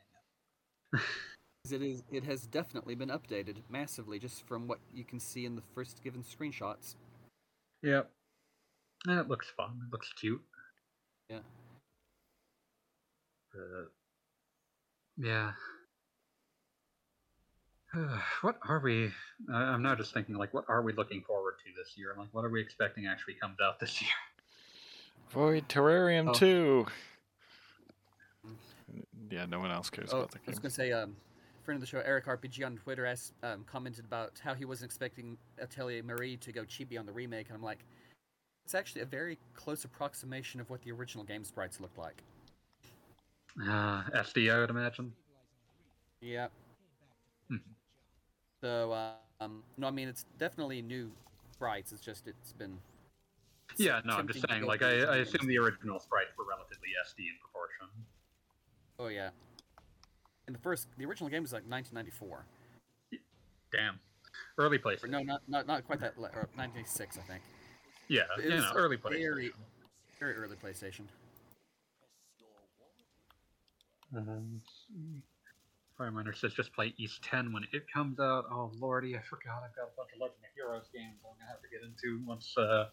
Speaker 2: it.
Speaker 3: 'Cause It is. It has definitely been updated massively, just from what you can see in the first given screenshots.
Speaker 2: Yep. And it looks fun. It looks cute.
Speaker 3: Yeah.
Speaker 2: But yeah. what are we? I I'm now just thinking, like, what are we looking forward to this year? Like, what are we expecting actually comes out this year?
Speaker 1: Void Terrarium
Speaker 3: Oh.
Speaker 1: 2. Yeah, no one else cares
Speaker 3: Oh,
Speaker 1: about the game.
Speaker 3: I was gonna say, um, friend of the show, Eric RPG on Twitter, asked, um, commented about how he wasn't expecting Atelier Marie to go chibi on the remake, and I'm like, it's actually a very close approximation of what the original game sprites looked like.
Speaker 2: Uh, SD, I would imagine.
Speaker 3: Yeah.
Speaker 2: Mhm.
Speaker 3: So, uh, um, no, I mean it's definitely new sprites. It's just it's been. it's
Speaker 2: Yeah, no, I'm just saying. Like, I, I assume the original sprites were relatively SD in proportion.
Speaker 3: Oh yeah. And the first, the original game was like 1994.
Speaker 2: Damn. Early PlayStation.
Speaker 3: no, not not not quite that. le- Or 96, I think.
Speaker 2: Yeah,
Speaker 3: It
Speaker 2: you know, early
Speaker 3: very-
Speaker 2: PlayStation.
Speaker 3: Very early PlayStation.
Speaker 4: Um,
Speaker 2: Fireminer says just play Ys 10 when it comes out. Oh lordy, I forgot. I've got a bunch of Legend of Heroes games I'm gonna have to get into once uh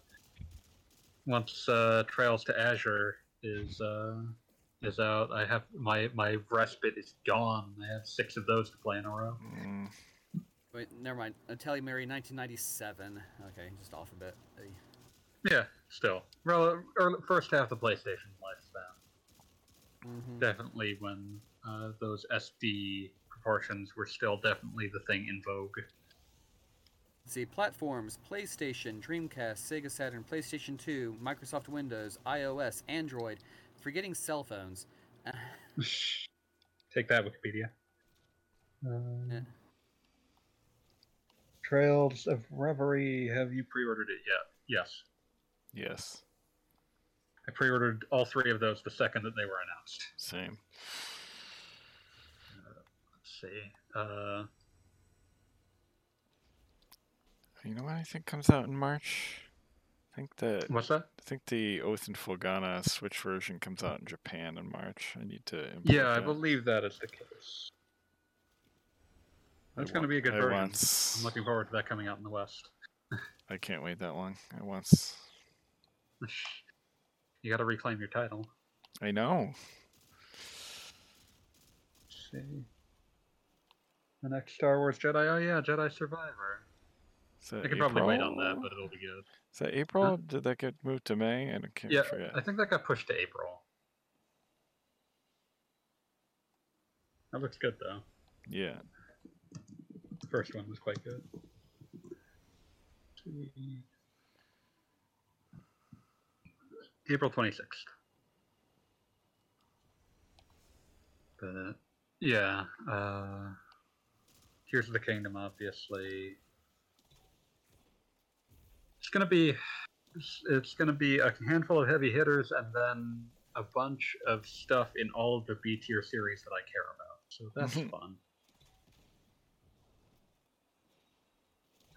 Speaker 2: once uh Trails to Azure is uh is out. I have my my respite is gone. I have six of those to play in a row.
Speaker 1: Mm,
Speaker 3: Wait, never mind. Atelier Mary, 1997. Okay, just off a bit. Hey.
Speaker 2: Yeah, still. Well, early, first half of the PlayStation lifespan.
Speaker 3: Mhm.
Speaker 2: Definitely when uh, those SD proportions were still definitely the thing in vogue.
Speaker 3: Let's see, platforms: PlayStation, Dreamcast, Sega Saturn, PlayStation 2, Microsoft Windows, iOS, Android. Forgetting cell phones.
Speaker 2: Take that, Wikipedia. Um,
Speaker 3: Yeah.
Speaker 2: Trails of Reverie. Have you pre-ordered it yet? Yes.
Speaker 1: Yes.
Speaker 2: I pre-ordered all three of those the second that they were announced.
Speaker 1: Same.
Speaker 2: Let's see. Uh,
Speaker 1: You know what I think comes out in March? I think that
Speaker 2: what's that?
Speaker 1: I think the Oath and Felghana Switch version comes out in Japan in March. I need to.
Speaker 2: Yeah, I believe that is the case. That's going to be a good
Speaker 1: I
Speaker 2: version.
Speaker 1: once-
Speaker 2: I'm looking forward to that coming out in the West.
Speaker 1: I can't wait that long. I once.
Speaker 2: You got to reclaim your title.
Speaker 1: I know.
Speaker 2: Let's see. The next Star Wars Jedi. Oh yeah, Jedi Survivor. I could probably wait on that, but it'll be good.
Speaker 1: Is that April? Did that get moved to May? I don't- can't
Speaker 2: Yeah,
Speaker 1: forget.
Speaker 2: I think that got pushed to April. That looks good though.
Speaker 1: Yeah.
Speaker 2: The first one was quite good. April 26th. But yeah, uh, Tears of the Kingdom, obviously. It's gonna be, it's- it's gonna be a handful of heavy hitters, and then a bunch of stuff in all of the B tier series that I care about. So that's
Speaker 1: Mhm.
Speaker 2: fun.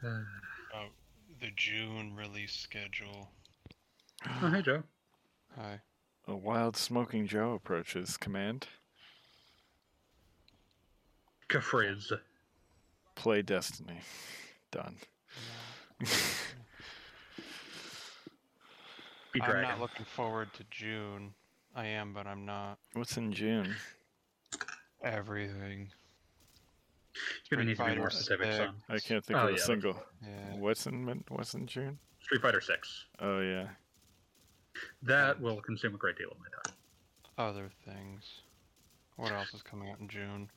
Speaker 2: Uh,
Speaker 4: Oh, the June release schedule.
Speaker 2: oh, hey Joe.
Speaker 4: Hi.
Speaker 1: A wild smoking Joe approaches command.
Speaker 2: Kafriz.
Speaker 1: Play Destiny. Done.
Speaker 2: Be
Speaker 4: I'm not looking forward to June. I am, but I'm not.
Speaker 1: What's in June?
Speaker 4: Everything.
Speaker 2: It's gonna
Speaker 4: Street
Speaker 2: need to be more specific,
Speaker 4: six.
Speaker 2: son.
Speaker 1: I can't think
Speaker 2: Oh,
Speaker 1: of
Speaker 2: yeah,
Speaker 1: a
Speaker 2: that's
Speaker 1: single.
Speaker 4: Yeah.
Speaker 1: What's in What's in June?
Speaker 2: Street Fighter Six.
Speaker 1: Oh yeah.
Speaker 2: That will consume a great deal of my time.
Speaker 4: Other things. What else is coming out in June?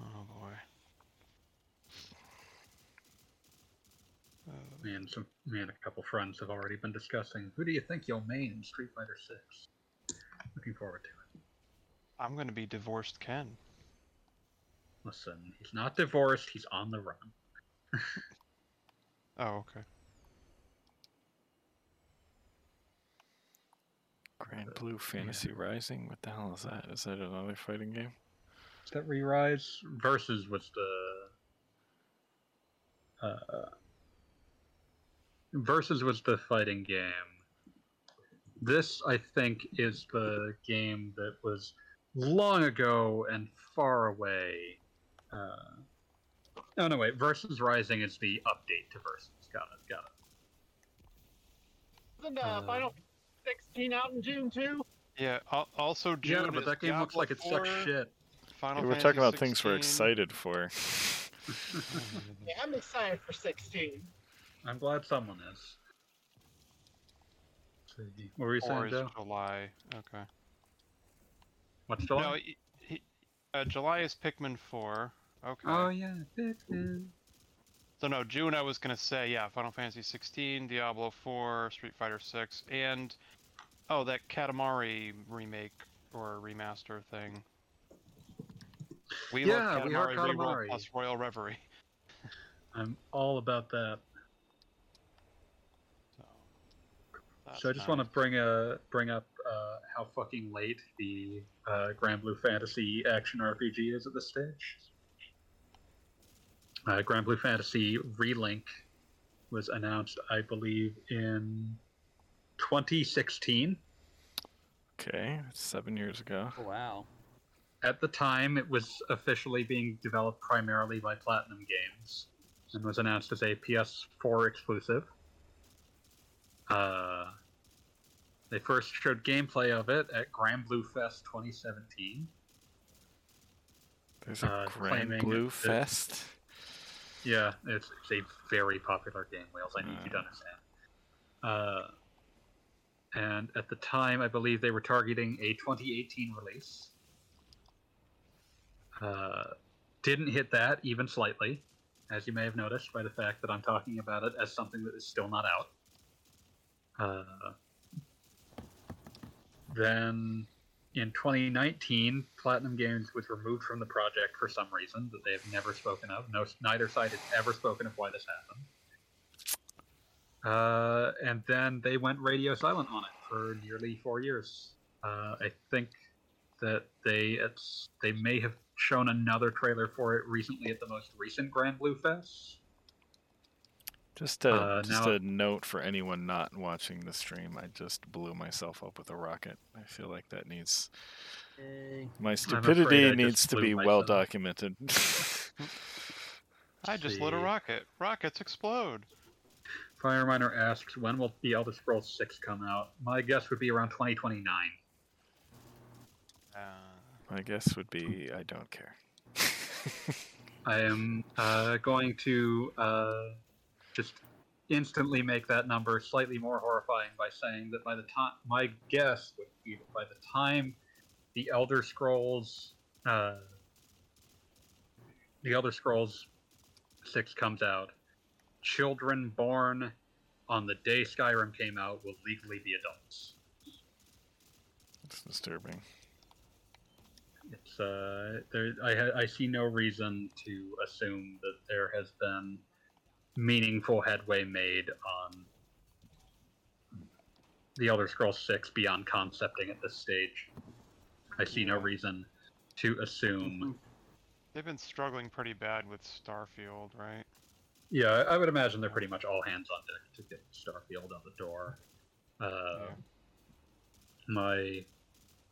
Speaker 4: Oh boy. Uh,
Speaker 2: Me and some, me and a couple friends have already been discussing. Who do you think you'll main in Street Fighter Six? Looking forward to it.
Speaker 4: I'm gonna be divorced Ken.
Speaker 2: Listen, he's not divorced. He's on the run.
Speaker 4: Oh, okay.
Speaker 1: Granblue Fantasy Rising. What the hell is that? Is that another fighting game?
Speaker 2: Is that Re-Rise? Versus what's the. Uh, Versus was the fighting game. This, I think, is the game that was long ago and far away. Uh, oh no, wait. Versus Rising is the update to Versus. Got it. Got it.
Speaker 5: Isn't uh,
Speaker 2: Uh,
Speaker 5: Final 16 out in June too?
Speaker 4: Yeah. al- Also, June
Speaker 2: yeah, but that game looks like it sucks shit.
Speaker 4: Final
Speaker 1: Yeah, we're
Speaker 4: Fantasy
Speaker 1: talking about things we're excited for.
Speaker 5: Yeah, I'm excited for 16.
Speaker 2: I'm glad someone is. Let's see. What were you saying, Joe?
Speaker 4: July. Okay.
Speaker 2: What's July?
Speaker 4: No, he, he, uh, July is Pikmin 4. Okay.
Speaker 2: Oh yeah, Pikmin.
Speaker 4: So no, June I was gonna say yeah, Final Fantasy 16, Diablo 4, Street Fighter 6, and oh that Katamari remake or remaster thing. We
Speaker 2: Yeah,
Speaker 4: love
Speaker 2: we are
Speaker 4: Katamari. plus Royal Reverie.
Speaker 2: I'm all about that.
Speaker 4: So, that's
Speaker 2: so I just want to bring a bring up uh, how fucking late the uh, Granblue Fantasy action RPG is at this stage. Uh, Granblue Fantasy Relink was announced, I believe, in 2016.
Speaker 1: Okay, seven years ago.
Speaker 3: Oh, wow.
Speaker 2: At the time, it was officially being developed primarily by Platinum Games and was announced as a PS4 exclusive. Uh, they first showed gameplay of it at Granblue Fest 2017.
Speaker 1: There's a
Speaker 2: Uh, Granblue
Speaker 1: Fest.
Speaker 2: Yeah, it's, it's a very popular game, Wheels. I need you to
Speaker 1: Uh.
Speaker 2: understand. Uh, and at the time, I believe they were targeting a 2018 release. Uh, didn't hit that even slightly, as you may have noticed by the fact that I'm talking about it as something that is still not out. Uh, then in 2019, Platinum Games was removed from the project for some reason that they have never spoken of. No, neither side has ever spoken of why this happened. Uh, and then they went radio silent on it for nearly four years. Uh, I think that they they may have shown another trailer for it recently at the most recent Granblue Fest.
Speaker 1: Just a
Speaker 2: Uh,
Speaker 1: just
Speaker 2: now-
Speaker 1: a note for anyone not watching the stream. I just blew myself up with a rocket. I feel like that needs my stupidity needs to be
Speaker 2: myself.
Speaker 1: well documented.
Speaker 4: I just lit a rocket. Rockets explode.
Speaker 2: Fireminer asks, when will the Elder Scrolls 6 come out? My guess would be around 2029.
Speaker 4: Uh,
Speaker 1: My guess would be I don't care.
Speaker 2: I am uh, going to uh, just instantly make that number slightly more horrifying by saying that by the time my guess would be that by the time the Elder Scrolls, uh, the Elder Scrolls Six comes out, children born on the day Skyrim came out will legally be adults.
Speaker 1: It's disturbing.
Speaker 2: It's uh, there. I ha- I see no reason to assume that there has been meaningful headway made on the Elder Scrolls Six beyond concepting at this stage. I see no reason to assume.
Speaker 4: they've been struggling pretty bad with Starfield, right?
Speaker 2: Yeah, I I would imagine they're pretty much all hands on deck to get Starfield out the door. Uh,
Speaker 4: Yeah.
Speaker 2: My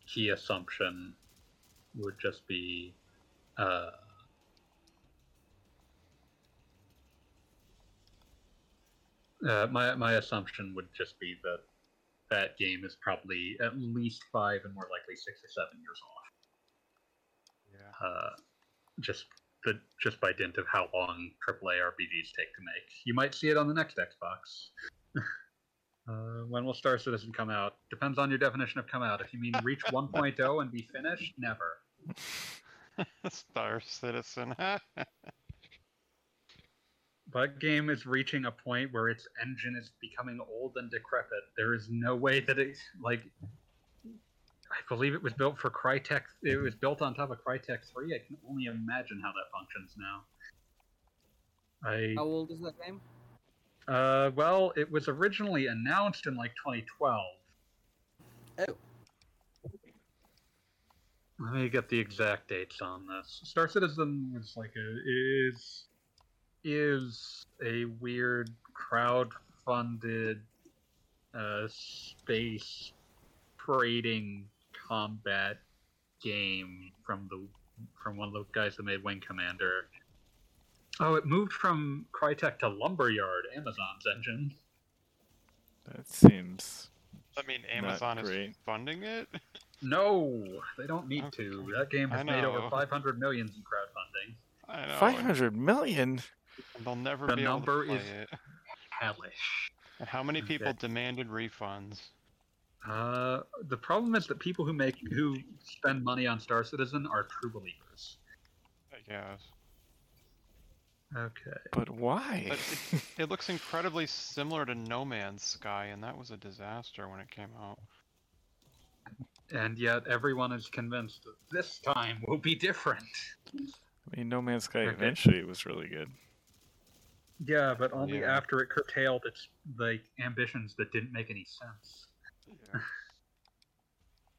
Speaker 2: key assumption would just be uh, uh, my my assumption would just be that that game is probably at least five and more likely six or seven years off.
Speaker 4: Yeah.
Speaker 2: Uh, just the just by dint of how long AAA RPGs take to make. You might see it on the next Xbox. uh, when will Star Citizen come out? Depends on your definition of come out. If you mean reach 1.0 and be finished, never.
Speaker 4: Star Citizen.
Speaker 2: That game is reaching a point where its engine is becoming old and decrepit. There is no way that it like. I believe it was built for Crytek. It was built on top of Crytek 3. I can only imagine how that functions now. I
Speaker 3: How old is that game?
Speaker 2: Uh, well, it was originally announced in like 2012.
Speaker 3: Oh.
Speaker 2: Let me get the exact dates on this. Star Citizen was like a is is a weird crowd-funded uh, space trading combat game from the from one of the guys that made Wing Commander. Oh, it moved from Crytek to Lumberyard, Amazon's engine.
Speaker 1: That seems
Speaker 4: I mean, Amazon is
Speaker 1: great.
Speaker 4: funding it.
Speaker 2: No, they don't need to. That game has made over
Speaker 4: know.
Speaker 2: 500 millions in crowdfunding.
Speaker 4: I know.
Speaker 1: five
Speaker 4: and-
Speaker 1: hundred million.
Speaker 4: And They'll never
Speaker 2: The
Speaker 4: be able
Speaker 2: number
Speaker 4: to play
Speaker 2: is-
Speaker 4: it.
Speaker 2: Hellish.
Speaker 4: And how many people
Speaker 2: Okay.
Speaker 4: demanded refunds?
Speaker 2: Uh, the problem is that people who make who spend money on Star Citizen are true believers.
Speaker 4: I guess.
Speaker 2: Okay.
Speaker 1: But why?
Speaker 4: But it, it looks incredibly similar to No Man's Sky, and that was a disaster when it came out.
Speaker 2: And yet everyone is convinced that this time will be different.
Speaker 1: I mean, No Man's Sky
Speaker 2: Okay.
Speaker 1: eventually was really good.
Speaker 2: Yeah, but only
Speaker 4: Yeah.
Speaker 2: after it curtailed its like ambitions that didn't make any sense.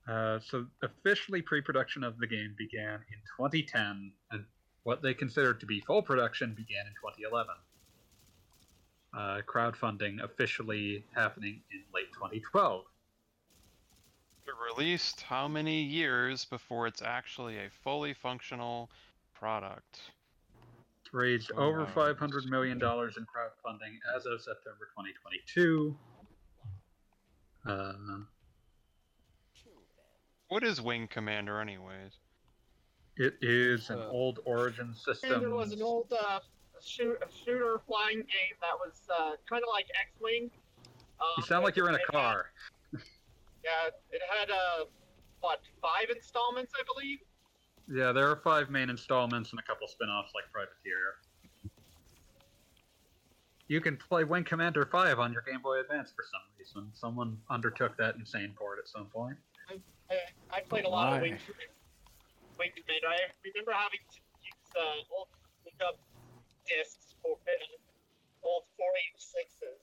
Speaker 2: Uh, so officially, pre-production of the game began in 2010, and what they considered to be full production began in 2011. Uh, crowdfunding officially happening in late 2012.
Speaker 4: It released how many years before it's actually a fully functional product?
Speaker 2: It's raised
Speaker 4: Oh,
Speaker 2: over 500 million dollars in crowdfunding as of September 2022. Uh,
Speaker 4: What is Wing Commander, anyways?
Speaker 2: it is an
Speaker 3: Uh,
Speaker 2: old Origin system.
Speaker 5: And there was an old uh, shoot, shooter flying game that was uh, kind of like X-Wing. Uh,
Speaker 2: You sound like you're in a
Speaker 5: it had-
Speaker 2: car.
Speaker 5: Yeah, it had uh, what five installments, I believe.
Speaker 2: Yeah, there are five main installments and a couple spin-offs like Privateer. You can play Wing Commander 5 on your Game Boy Advance for some reason. Someone undertook that insane port at some point.
Speaker 5: I, I played a lot
Speaker 1: Why?
Speaker 5: of Wing, Wing Commander. I remember having to use uh, old lookup discs for uh, old 486s.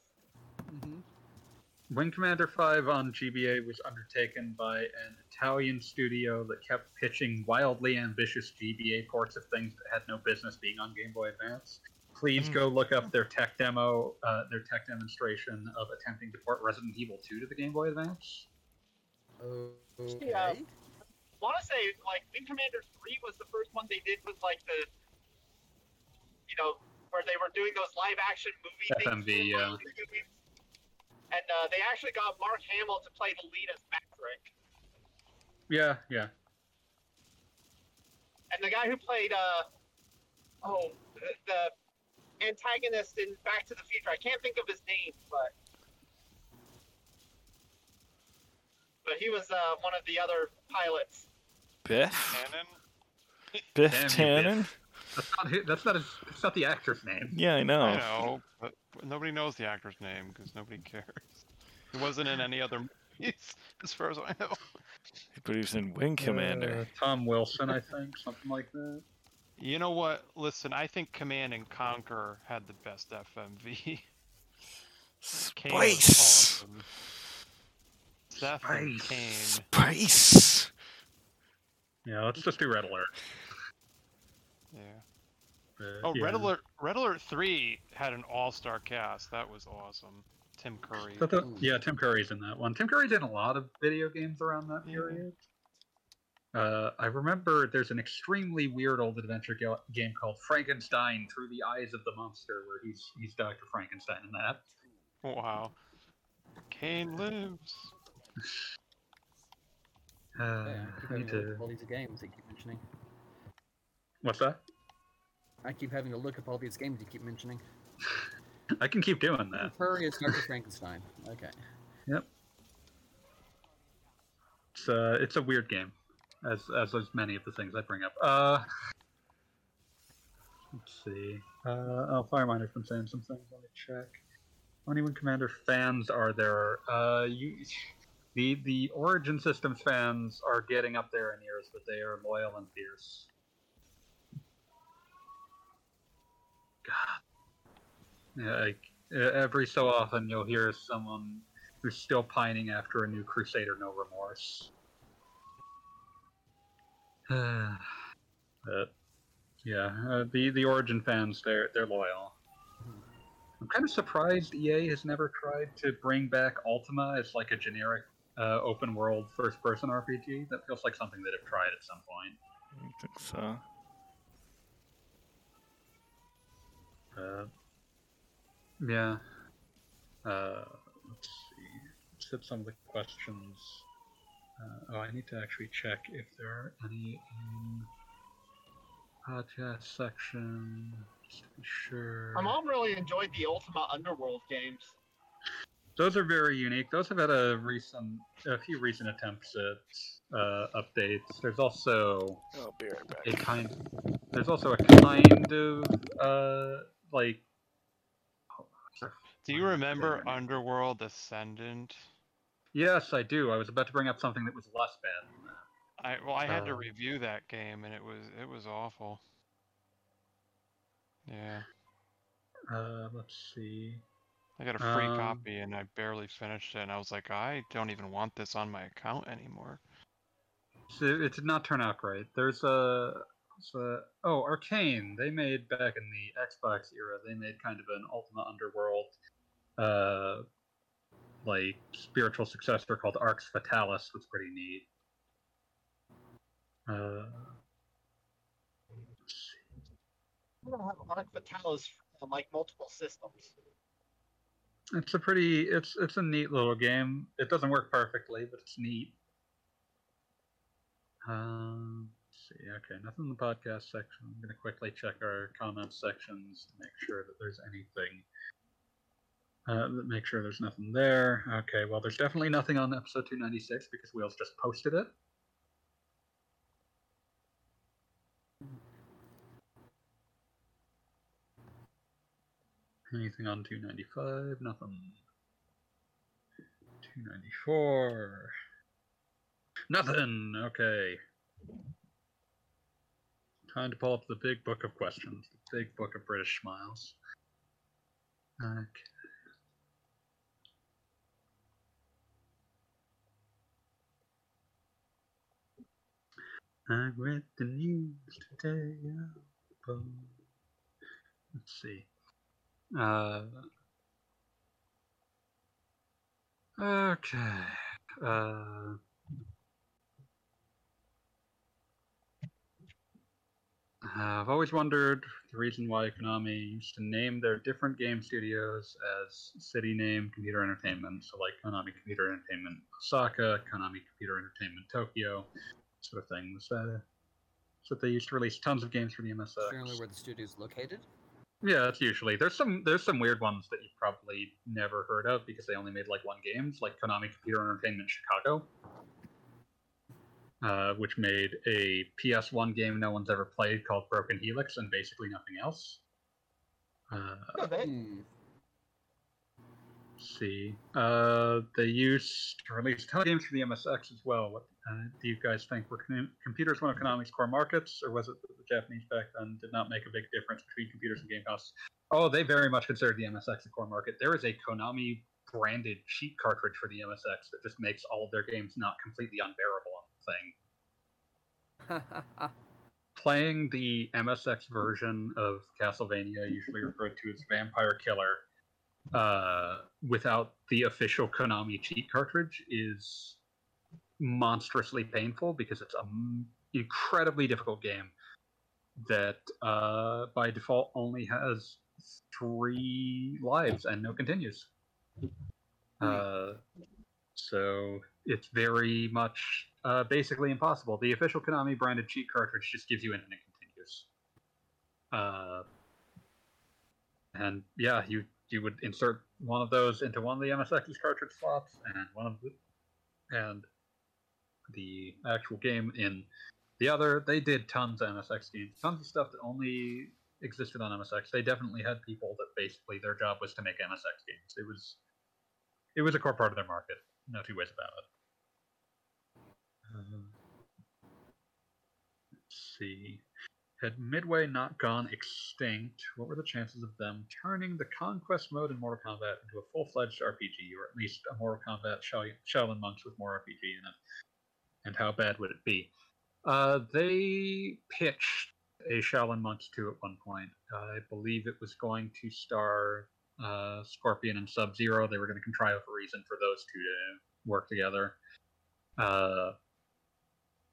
Speaker 2: Wing Commander 5 on GBA was undertaken by an Italian studio that kept pitching wildly ambitious GBA ports of things that had no business being on Game Boy Advance. Please
Speaker 1: Hmm.
Speaker 2: go look up their tech demo, uh, their tech demonstration of attempting to port Resident Evil 2 to the Game Boy Advance.
Speaker 3: Okay.
Speaker 5: Yeah. want to say like Wing Commander 3 was the first one they did with like the, you know, where they were doing those live action movie
Speaker 2: FMV,
Speaker 5: things.
Speaker 2: yeah.
Speaker 5: And uh, they actually got Mark Hamill to play the lead as Patrick.
Speaker 2: Yeah, yeah.
Speaker 5: And the guy who played, uh, oh, the, the antagonist in Back to the Future. I can't think of his name, but. But he was uh, one of the other pilots.
Speaker 1: Biff?
Speaker 4: Cannon?
Speaker 1: Biff
Speaker 2: Damn you,
Speaker 1: Tannen?
Speaker 2: That's not, hi- that's not his, that's not the actor's name.
Speaker 1: Yeah, I know.
Speaker 4: I know, but nobody knows the actor's name because nobody cares. He wasn't in any other movies, as far as I know.
Speaker 1: But he was in Wing Commander.
Speaker 2: Uh, Tom Wilson, I think, something like that.
Speaker 4: You know what? Listen, I think Command and Conquer had the best FMV. Space. was
Speaker 1: Spice!
Speaker 4: awesome. Seth and Kane.
Speaker 1: Spice!
Speaker 2: Yeah, let's just do Red Alert.
Speaker 4: Yeah.
Speaker 2: Uh,
Speaker 4: Oh, Red. Alert. Red Alert Three had an all-star cast. That was awesome. Tim Curry.
Speaker 2: But the- yeah, Tim Curry's in that one. Tim Curry's in a lot of video games around that
Speaker 4: Yeah.
Speaker 2: period. Uh, I remember there's an extremely weird old adventure ga- game called Frankenstein Through the Eyes of the Monster, where he's he's Dr. Frankenstein in that.
Speaker 4: Wow. Kane lives.
Speaker 2: Uh,
Speaker 3: Yeah, I keep
Speaker 2: I need
Speaker 3: having a look
Speaker 2: to.
Speaker 3: all these games you keep mentioning.
Speaker 2: What's that?
Speaker 3: I keep having to look up all these games you keep mentioning.
Speaker 2: I can keep doing that.
Speaker 3: Furry is Dr. Frankenstein. Okay. Yep.
Speaker 2: It's uh, it's a weird game, as as is many of the things I bring up. Uh, let's see. Uh, oh, Fireminer's been saying some things. Let me check. How many Wing Commander fans are there? Uh, you, the the Origin Systems fans are getting up there in years, but they are loyal and fierce. God. Yeah, like, every so often you'll hear someone who's still pining after a new Crusader No Remorse. but yeah, uh, the the Origin fans they're they're loyal. I'm kind of surprised EA has never tried to bring back Ultima as like a generic uh, open world first person RPG. That feels like something they'd have tried at some point.
Speaker 1: I think so.
Speaker 2: Uh, yeah. Uh, let's see. Let's hit some of the questions. Uh, oh, I need to actually check if there are any in podcast section, just to be sure.
Speaker 5: My mom really enjoyed the Ultima Underworld games.
Speaker 2: Those are very unique. Those have had a recent, a few recent attempts at uh, updates. There's also
Speaker 1: I'll be right
Speaker 2: a kind there's also a kind of uh like what's
Speaker 4: Do you remember
Speaker 2: goodness.
Speaker 4: Underworld Ascendant?
Speaker 2: yes i do i was about to bring up something that was less bad than that
Speaker 4: I well, I had to
Speaker 2: Uh,
Speaker 4: review that game, and it was it was awful. Yeah,
Speaker 2: uh let's see
Speaker 4: I got a free
Speaker 2: Um,
Speaker 4: copy, and I barely finished it, and I was like, I don't even want this on my account anymore.
Speaker 2: so it did not turn out great there's a, there's a oh Arkane they made back in the xbox era they made kind of an ultima underworld uh like spiritual successor called arx fatalis was pretty neat uh let's see.
Speaker 5: I don't have Arx Fatalis on like multiple systems.
Speaker 2: It's a pretty it's it's a neat little game. It doesn't work perfectly, but it's neat. Um let's see, okay, nothing in the podcast section. I'm gonna quickly check our comments sections to make sure that there's anything Uh, make sure there's nothing there. Okay, well, there's definitely nothing on episode 296 because Wheels just posted it. Anything on 295? Nothing. 294. Nothing. Okay. Time to pull up the big book of questions, the big book of British smiles. Okay. I read the news today. Let's see. Uh, okay. Uh, I've always wondered the reason why Konami used to name their different game studios as city name Computer Entertainment. So, like Konami Computer Entertainment Osaka, Konami Computer Entertainment Tokyo, sort of things. Uh, so they used to release tons of games for the MSX.
Speaker 3: Generally, where the studio's located.
Speaker 2: Yeah, that's usually there's some there's some weird ones that you've probably never heard of because they only made like one games, like Konami Computer Entertainment Chicago, uh, which made a PS1 game no one's ever played called Broken Helix and basically nothing else. Uh,
Speaker 5: they,
Speaker 3: Hmm.
Speaker 2: let's see, uh, they used to release a ton of games for the MSX as well. What uh, do you guys think? Were com- computers one of Konami's core markets, or was it that the Japanese back then did not make a big difference between computers and game costs? Oh, they very much considered the MSX a core market. There is a Konami branded cheat cartridge for the MSX that just makes all of their games not completely unbearable on the thing. Playing the MSX version of Castlevania, usually referred to as Vampire Killer, uh, without the official Konami cheat cartridge is monstrously painful because it's an incredibly difficult game that uh, by default only has three lives and no continues. Uh, so it's very much uh, basically impossible. The official Konami branded cheat cartridge just gives you infinite continues. Uh, and yeah, you you would insert one of those into one of the MSX's cartridge slots and one of the and the actual game in the other. They did tons of MSX games, tons of stuff that only existed on MSX. They definitely had people that basically their job was to make MSX games. It was it was a core part of their market. No two ways about it. Um, let's see. Had Midway not gone extinct, what were the chances of them turning the conquest mode in Mortal Kombat into a full-fledged RPG, or at least a Mortal Kombat Shao- Shaolin Monks with more RPG in it? And how bad would it be? Uh, they pitched a Shaolin Monks 2 at one point. I believe it was going to star uh, Scorpion and Sub Zero. They were going to contrive a reason for those two to work together. Uh,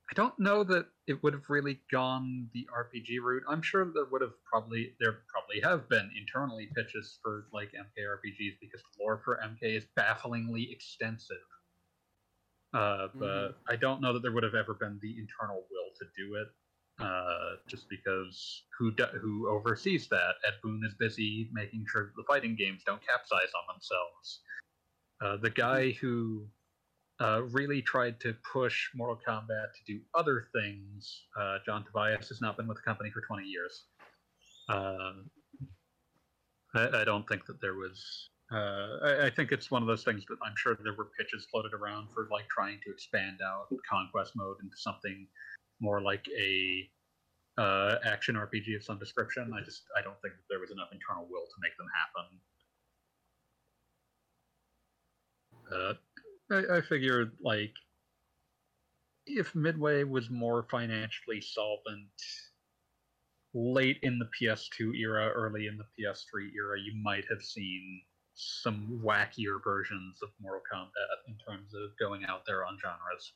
Speaker 2: I don't know that it would have really gone the RPG route. I'm sure there would have probably there probably have been internally pitches for like MK RPGs because the lore for MK is bafflingly extensive. Uh, but I don't know that there would have ever been the internal will to do it. Uh, just because who do, who oversees that? Ed Boon is busy making sure the fighting games don't capsize on themselves. Uh, the guy who uh, really tried to push Mortal Kombat to do other things. Uh, John Tobias has not been with the company for 20 years. Uh, I, I don't think that there was. Uh, I, I think it's one of those things that I'm sure there were pitches floated around for like trying to expand out conquest mode into something more like a uh, action RPG of some description. I just I don't think that there was enough internal will to make them happen. Uh, I, I figured like if Midway was more financially solvent late in the PS2 era, early in the PS3 era, you might have seen some wackier versions of Mortal Kombat in terms of going out there on genres.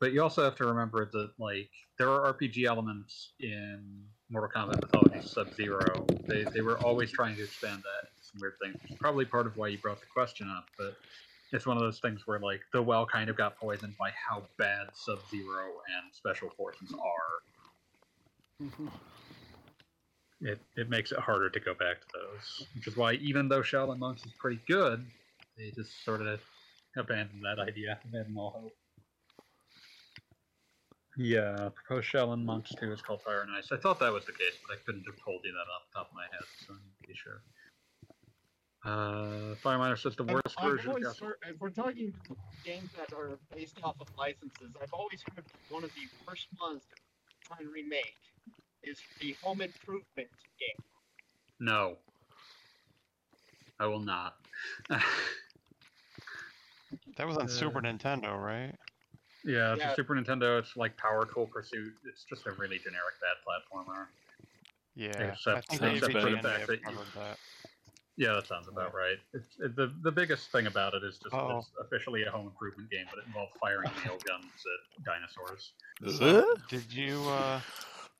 Speaker 2: But you also have to remember that like there are RPG elements in Mortal Kombat Mythology Sub Zero. They they were always trying to expand that some weird things. Probably part of why you brought the question up, but it's one of those things where like the well kind of got poisoned by how bad Sub Zero and Special Forces are. Mm-hmm. It, it makes it harder to go back to those. Which is why, even though Shaolin Monks is pretty good, they just sort of abandoned that idea, abandoned all hope. Yeah, proposed Shaolin Monks 2 is called Fire and Ice. I thought that was the case, but I couldn't have told you that off the top of my head, so I'm really sure. Uh, Fireminer says the worst
Speaker 5: I've
Speaker 2: version of
Speaker 5: always
Speaker 2: Castle-
Speaker 5: heard- if we're talking games that are based off of licenses, I've always heard one of the worst ones to try and remake is the Home Improvement game.
Speaker 2: No. I will not.
Speaker 4: That was on Super
Speaker 2: Uh,
Speaker 4: Nintendo, right?
Speaker 2: yeah, it's
Speaker 5: Yeah.
Speaker 2: a Super Nintendo. It's like Power Tool Pursuit. It's just a really generic bad platformer.
Speaker 4: Yeah.
Speaker 2: except-
Speaker 4: I think
Speaker 1: except for the
Speaker 4: AVGN may
Speaker 2: fact
Speaker 4: have
Speaker 2: that you-
Speaker 4: covered that.
Speaker 2: Yeah, that sounds about right. It's, it, the the biggest thing about it is just that
Speaker 4: Oh.
Speaker 2: it's officially a home improvement game, but it involves firing nail guns at dinosaurs.
Speaker 4: So, did you uh,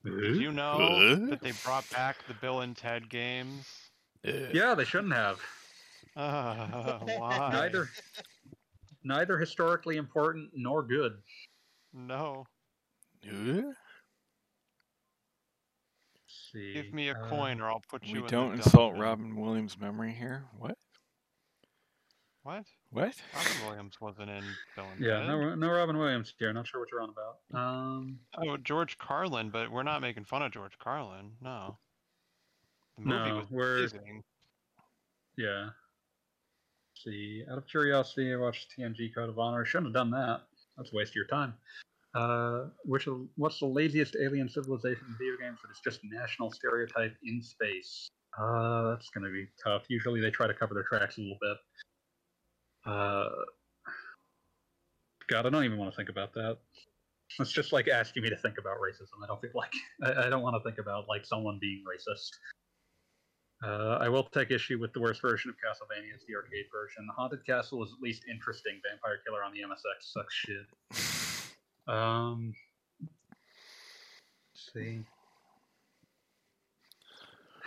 Speaker 4: did you know that they brought back the Bill and Ted games?
Speaker 2: Yeah, they shouldn't have.
Speaker 4: Uh, why?
Speaker 2: Neither neither historically important nor good.
Speaker 4: No.
Speaker 2: Let's see.
Speaker 4: Give me a
Speaker 2: uh,
Speaker 4: coin, or I'll put you.
Speaker 1: We
Speaker 4: in
Speaker 1: don't
Speaker 4: the
Speaker 1: insult
Speaker 4: dungeon.
Speaker 1: Robin Williams' memory here. What?
Speaker 4: What?
Speaker 1: What?
Speaker 4: Robin Williams wasn't in Bill and
Speaker 2: Yeah,
Speaker 4: Ted.
Speaker 2: no, no Robin Williams here. Not sure what you're on about. Um,
Speaker 4: Oh, George Carlin, but we're not making fun of George Carlin. No. The movie
Speaker 2: No,
Speaker 4: was
Speaker 2: we're-
Speaker 4: amazing.
Speaker 2: yeah. Let's see, out of curiosity, I watched TNG Code of Honor. Shouldn't have done that. That's a waste of your time. Uh, which what's the laziest alien civilization in video games that is just national stereotype in space? Uh, that's gonna be tough. Usually they try to cover their tracks a little bit. Uh, God, I don't even want to think about that. It's just like asking me to think about racism. I don't feel like I, I don't want to think about like someone being racist. Uh, I will take issue with the worst version of Castlevania is the arcade version. The Haunted Castle is at least interesting. Vampire Killer on the MSX sucks shit. Um, see.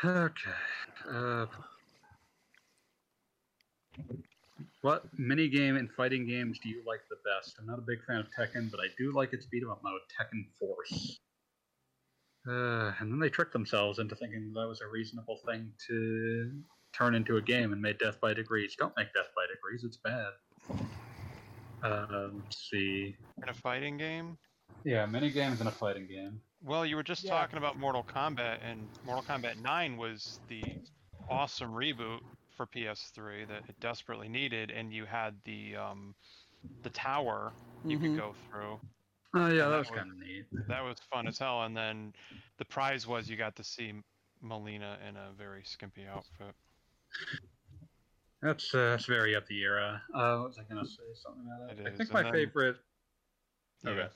Speaker 2: Okay. Uh, what mini game and fighting games do you like the best? I'm not a big fan of Tekken, but I do like its beat 'em up mode, Tekken Force. Uh, and then they tricked themselves into thinking that was a reasonable thing to turn into a game and made Death by Degrees. Don't make Death by Degrees; it's bad. Uh, let's see.
Speaker 4: In a fighting game?
Speaker 2: Yeah, mini games and a fighting game.
Speaker 4: Well, you were just
Speaker 5: Yeah.
Speaker 4: talking about Mortal Kombat, and Mortal Kombat 9 was the awesome reboot for PS3 that it desperately needed, and you had the um, the tower you
Speaker 3: Mhm.
Speaker 4: could go through.
Speaker 2: Oh yeah, that
Speaker 4: that
Speaker 2: was
Speaker 4: was-
Speaker 2: kind of neat.
Speaker 4: That was fun as hell, and then the prize was you got to see Melina in a very skimpy outfit.
Speaker 2: That's uh, that's very up the era. Uh, what was I gonna say? Something about
Speaker 4: It
Speaker 2: that. I
Speaker 4: is,
Speaker 2: think
Speaker 4: and
Speaker 2: my
Speaker 4: then-
Speaker 2: favorite.
Speaker 4: Yeah.
Speaker 2: Okay.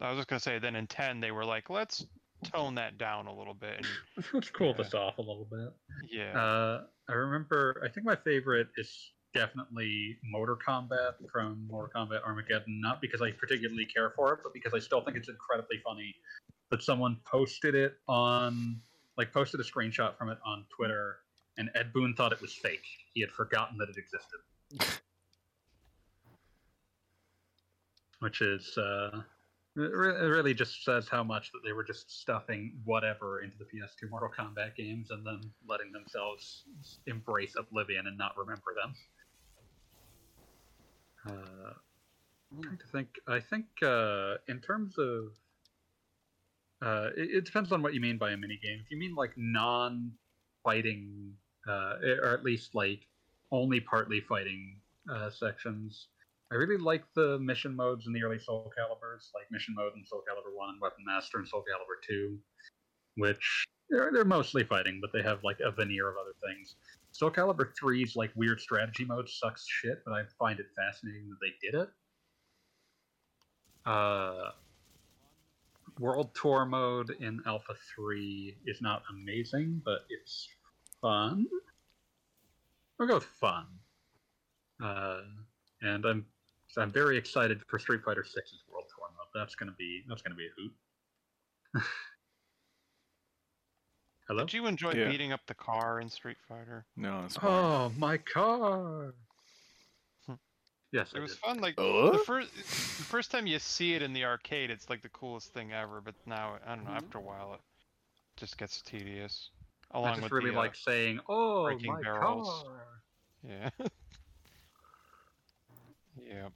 Speaker 4: I was just gonna say, then in 10 they were like, let's tone that down a little bit, and
Speaker 2: Let's cool
Speaker 4: Yeah.
Speaker 2: this off a little bit.
Speaker 4: yeah,
Speaker 2: Uh, I remember. I think my favorite is definitely Motor Kombat from Mortal Kombat Armageddon. Not because I particularly care for it, but because I still think it's incredibly funny that someone posted it on, like, posted a screenshot from it on Twitter, and Ed Boon thought it was fake. He had forgotten that it existed. Which is. Uh, it really just says how much that they were just stuffing whatever into the PS2 Mortal Kombat games and then letting themselves embrace Oblivion and not remember them. Uh, I'm trying to think. I think uh, in terms of, uh, it, it depends on what you mean by a mini game. If you mean like non-fighting, uh, or at least like only partly fighting uh, sections, I really like the mission modes in the early Soul Calibers, like Mission Mode in Soul Calibur 1 and Weapon Master and Soul Calibur 2, which they're, they're mostly fighting, but they have like a veneer of other things. Soul Calibur 3's like weird strategy mode sucks shit, but I find it fascinating that they did it. Uh, World Tour mode in Alpha 3 is not amazing, but it's fun. We'll go with fun. Uh, and I'm so I'm very excited for Street Fighter 6's World Tour mode. That's gonna be that's gonna be a hoot. Hello.
Speaker 4: did you enjoy
Speaker 1: Yeah.
Speaker 4: beating up the car in Street Fighter?
Speaker 1: No, it's fine.
Speaker 2: Oh, my car.
Speaker 4: Hmm.
Speaker 2: yes,
Speaker 4: It
Speaker 2: I
Speaker 4: was
Speaker 2: did.
Speaker 4: fun. Like
Speaker 1: Oh?
Speaker 4: the first, the first time you see it in the arcade, it's like the coolest thing ever. But now, I don't know.
Speaker 3: Mhm.
Speaker 4: After a while, it just gets tedious. Along
Speaker 2: I just
Speaker 4: with
Speaker 2: really
Speaker 4: the, uh,
Speaker 2: like saying, "Oh,
Speaker 4: breaking
Speaker 2: my
Speaker 4: barrels.
Speaker 2: car."
Speaker 4: Yeah. yeah.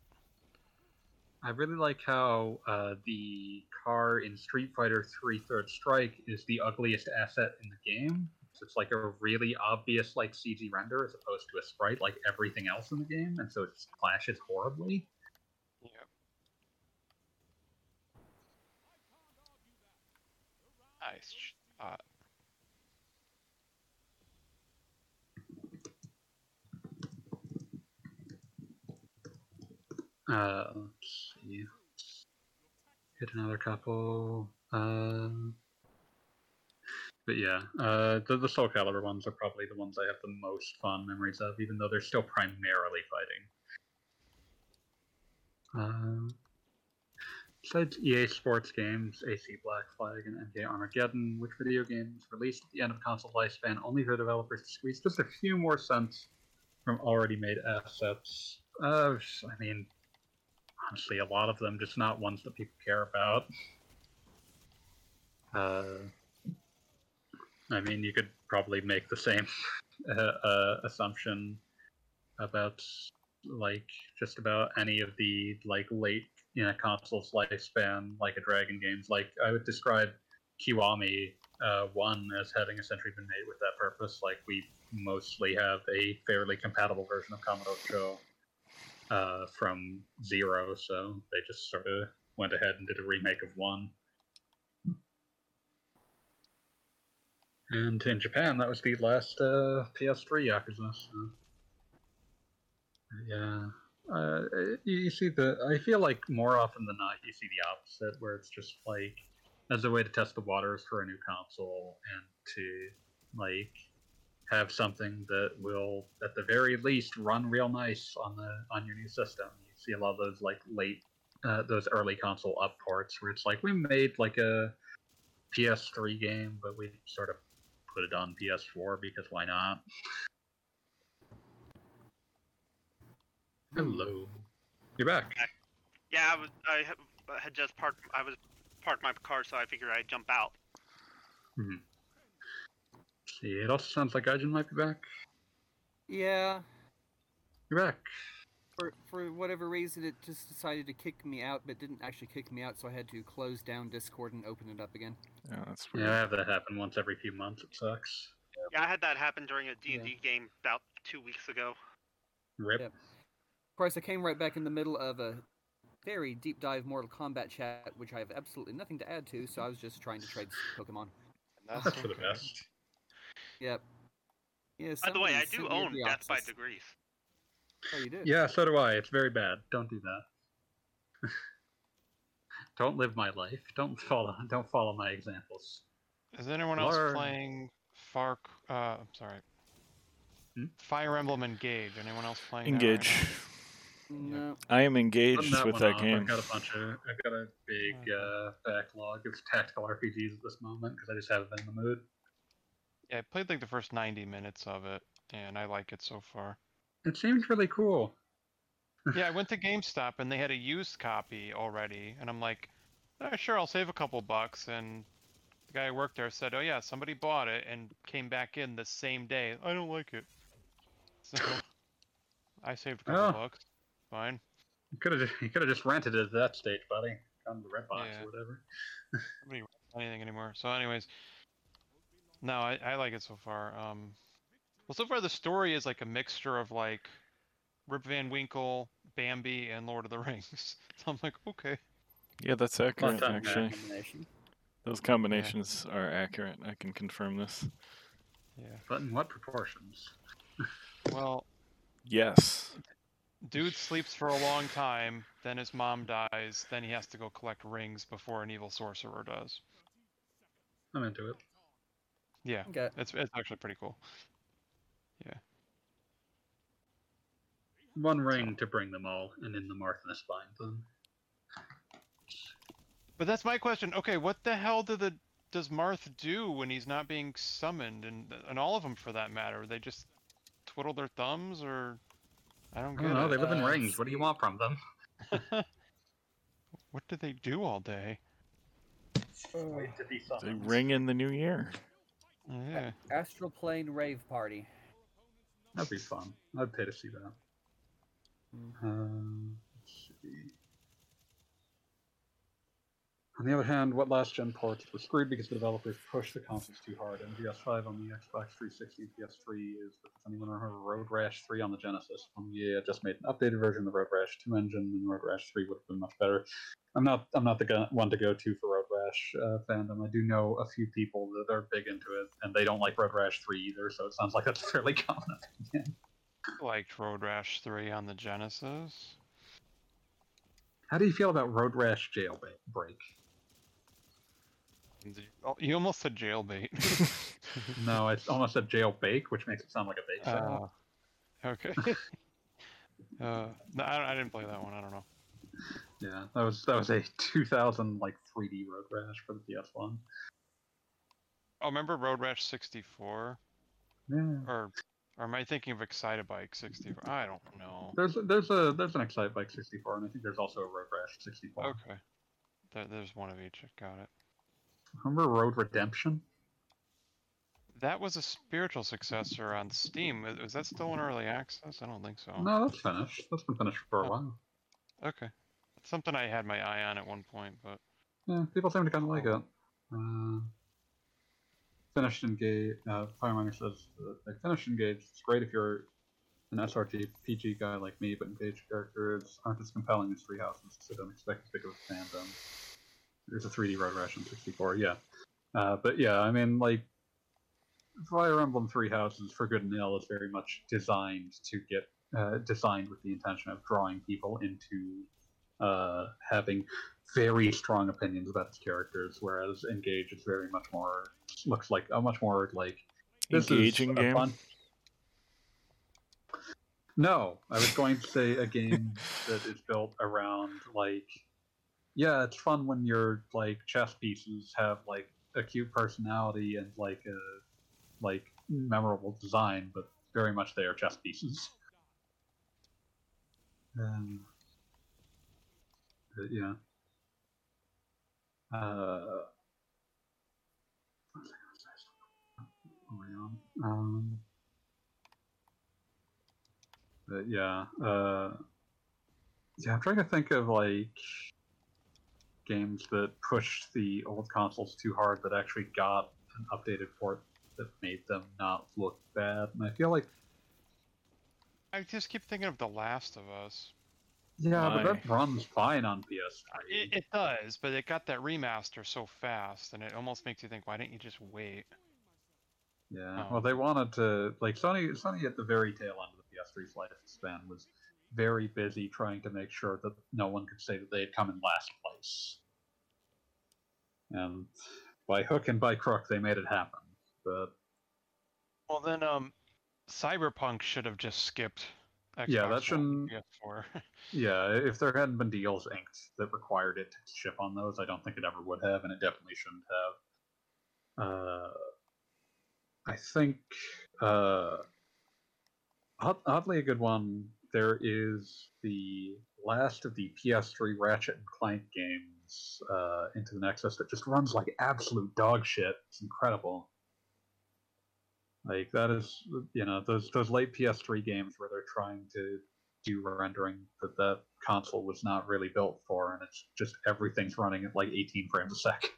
Speaker 2: I really like how uh, the car in Street Fighter 3 Third Strike is the ugliest asset in the game. So it's like a really obvious like CG render as opposed to a sprite like everything else in the game, and so it just clashes horribly.
Speaker 4: Yeah. Nice shot.
Speaker 2: Uh. Hit another couple. Um, but yeah, uh, the, the Soul Calibur ones are probably the ones I have the most fond memories of, even though they're still primarily fighting. Um, besides EA Sports games, AC Black Flag, and MK Armageddon, which video games released at the end of console lifespan only for developers to squeeze just a few more cents from already made assets? Uh, I mean, honestly, a lot of them, just not ones that people care about. Uh, I mean, you could probably make the same uh, uh, assumption about like just about any of the like late in a console's lifespan, like a Dragon games. Like I would describe Kiwami uh, one as having essentially been made with that purpose. Like we mostly have a fairly compatible version of Commodore Show uh, from zero, so they just sort of went ahead and did a remake of one. And in Japan, that was the last uh, PS3 Yakuza. So. Yeah, uh, you, you see the. I feel like more often than not, you see the opposite, where it's just like as a way to test the waters for a new console and to like have something that will, at the very least, run real nice on the on your new system. You see a lot of those like late, uh, those early console up ports where it's like we made like a PS3 game, but we sort of put it on PS4 because why not? Hello, you're back.
Speaker 6: Yeah, I was. I had just parked. I was parked my car, so I figured I'd jump out.
Speaker 2: See, it also sounds like Gaijin might be back.
Speaker 3: Yeah,
Speaker 2: You're back.
Speaker 3: for for whatever reason, it just decided to kick me out, but didn't actually kick me out, so I had to close down Discord and open it up again.
Speaker 1: Yeah, that's weird.
Speaker 2: Yeah, I have that happen once every few months. It sucks.
Speaker 6: Yeah, I had that happen during a D&D game about two weeks ago.
Speaker 2: Rip.
Speaker 3: Yep. Of course, I came right back in the middle of a very deep dive Mortal Kombat chat, which I have absolutely nothing to add to, so I was just trying to trade Pokemon.
Speaker 4: And
Speaker 2: That's for the best.
Speaker 3: Yep. Yeah,
Speaker 6: By the way, I do own
Speaker 3: the
Speaker 6: Death by Degrees.
Speaker 3: Oh, you did?
Speaker 2: Yeah, so do I. It's very bad. Don't do that. don't live my life. Don't follow. Don't follow my examples.
Speaker 4: Is anyone else
Speaker 2: Learn.
Speaker 4: playing Far? Uh, I'm sorry.
Speaker 2: Hmm?
Speaker 4: Fire Emblem Engage. Anyone else playing? that right
Speaker 1: Engage.
Speaker 3: No.
Speaker 1: I am engaged
Speaker 2: that
Speaker 1: with that
Speaker 2: off.
Speaker 1: game.
Speaker 2: I've got a bunch of. I've got a big uh, backlog of tactical RPGs at this moment because I just haven't been in the mood.
Speaker 4: Yeah, I played like the first 90 minutes of it, and I like it so far.
Speaker 2: It seems really cool.
Speaker 4: yeah, I went to GameStop and they had a used copy already, and I'm like, "Ah, sure, I'll save a couple bucks. And the guy who worked there said, oh yeah, somebody bought it and came back in the same day. I don't like it. So I saved a couple
Speaker 2: Oh.
Speaker 4: bucks. Fine.
Speaker 2: You could have. You could have just rented it at that stage, buddy. On the red box
Speaker 4: Yeah.
Speaker 2: or whatever.
Speaker 4: Nobody writes anything anymore. So, anyways, no, I, I like it so far. Um, well, so far the story is like a mixture of like Rip Van Winkle, Bambi, and Lord of the Rings. So I'm like, okay.
Speaker 1: Yeah, that's accurate.
Speaker 2: time,
Speaker 1: Actually,
Speaker 3: Combination.
Speaker 1: those combinations are accurate. I can confirm this.
Speaker 4: Yeah.
Speaker 2: But in what proportions?
Speaker 4: Well,
Speaker 1: Yes.
Speaker 4: dude sleeps for a long time, then his mom dies, then he has to go collect rings before an evil sorcerer does.
Speaker 2: I'm into it.
Speaker 4: Yeah,
Speaker 3: Okay.
Speaker 4: it's it's actually pretty cool. Yeah.
Speaker 2: One ring to bring them all, and in the Marthinus bind them.
Speaker 4: But that's my question. Okay, what the hell do the does Marth do when he's not being summoned, and and all of them for that matter? They just twiddle their thumbs, or I don't
Speaker 2: I don't know.
Speaker 4: it.
Speaker 2: They live in
Speaker 3: Uh,
Speaker 2: rings. What do you want from them?
Speaker 4: what do they do all day?
Speaker 2: Wait
Speaker 1: They ring in the new year.
Speaker 4: Yeah.
Speaker 3: Astral Plane Rave Party.
Speaker 2: That'd be fun. I'd pay to see that.
Speaker 3: Mm.
Speaker 2: Um, let's see. On the other hand, what last gen ports were screwed because the developers pushed the consoles too hard. MGS5 on the Xbox 360 and PS3 is, if anyone remember, Road Rash 3 on the Genesis. Um, yeah, just made an updated version of the Road Rash 2 engine, and Road Rash 3 would have been much better. I'm not, I'm not the one to go to for Road Rash uh, fandom. I do know a few people that are big into it, and they don't like Road Rash 3 either. So it sounds like that's fairly common opinion.
Speaker 4: Liked Road Rash 3 on the Genesis.
Speaker 2: How do you feel about Road Rash Jailbreak?
Speaker 4: Oh, you almost said jailbait.
Speaker 2: No, I almost said jail bake, which makes it sound like a bake sale.
Speaker 4: Uh, okay. uh, no, I, I didn't play that one. I don't know.
Speaker 2: yeah, that was that was a 2000 like 3D Road Rash for the PS1.
Speaker 4: Oh, remember Road Rash 64?
Speaker 2: Yeah.
Speaker 4: Or, or am I thinking of Excitebike 64? I don't know.
Speaker 2: There's there's a there's an Excite Bike 64, and I think there's also a Road Rash 64.
Speaker 4: Okay. There, there's one of each. I got it.
Speaker 2: Remember Road Redemption?
Speaker 4: That was a spiritual successor on Steam. Is, that still in early access? I don't think so.
Speaker 2: No, that's finished. That's been finished for a
Speaker 4: Oh.
Speaker 2: while.
Speaker 4: Okay. It's something I had my eye on at one point, but
Speaker 2: Yeah, people seem to kind of like it. Uh, finished Engage. Uh, Fireminer says uh, they finished Engage. It's great if you're an SRG PG guy like me, but Engage characters aren't as compelling as Three Houses, so don't expect as big of a fandom. There's a 3D Road Rash in 64, yeah. Uh, but yeah, I mean, like, Fire Emblem Three Houses, for good and ill, is very much designed to get uh, designed with the intention of drawing people into uh, having very strong opinions about its characters, whereas Engage is very much more looks like a much more like this is
Speaker 1: Engaging game.
Speaker 2: fun- No, I was going to say a game that is built around like, yeah, it's fun when your like chess pieces have like a cute personality and like a like memorable design, but very much they are chess pieces. Um, yeah. Uh? Um, but yeah, uh, yeah, I'm trying to think of like games that pushed the old consoles too hard that actually got an updated port that made them not look bad. And I feel like,
Speaker 4: I just keep thinking of The Last of Us.
Speaker 2: yeah, but that runs fine on PS3.
Speaker 4: It, it does, but it got that remaster so fast, and it almost makes you think, why didn't you just wait?
Speaker 2: Yeah.
Speaker 4: Oh.
Speaker 2: Well, they wanted to like Sony. Sony at the very tail end of the PS3's lifespan was very busy trying to make sure that no one could say that they had come in last place. And by hook and by crook, they made it happen. But
Speaker 4: Well, then, um, Cyberpunk should have just skipped. Xbox
Speaker 2: Yeah, that shouldn't-
Speaker 4: PS4.
Speaker 2: yeah, if there hadn't been deals inked that required it to ship on those, I don't think it ever would have, and it definitely shouldn't have. Uh, I think uh, odd- oddly a good one. There is the last of the PS3 Ratchet and Clank games uh, into the Nexus that just runs like absolute dog shit. It's incredible. Like that is, you know, those those late PS3 games where they're trying to do rendering that that console was not really built for, and it's just everything's running at like 18 frames a second.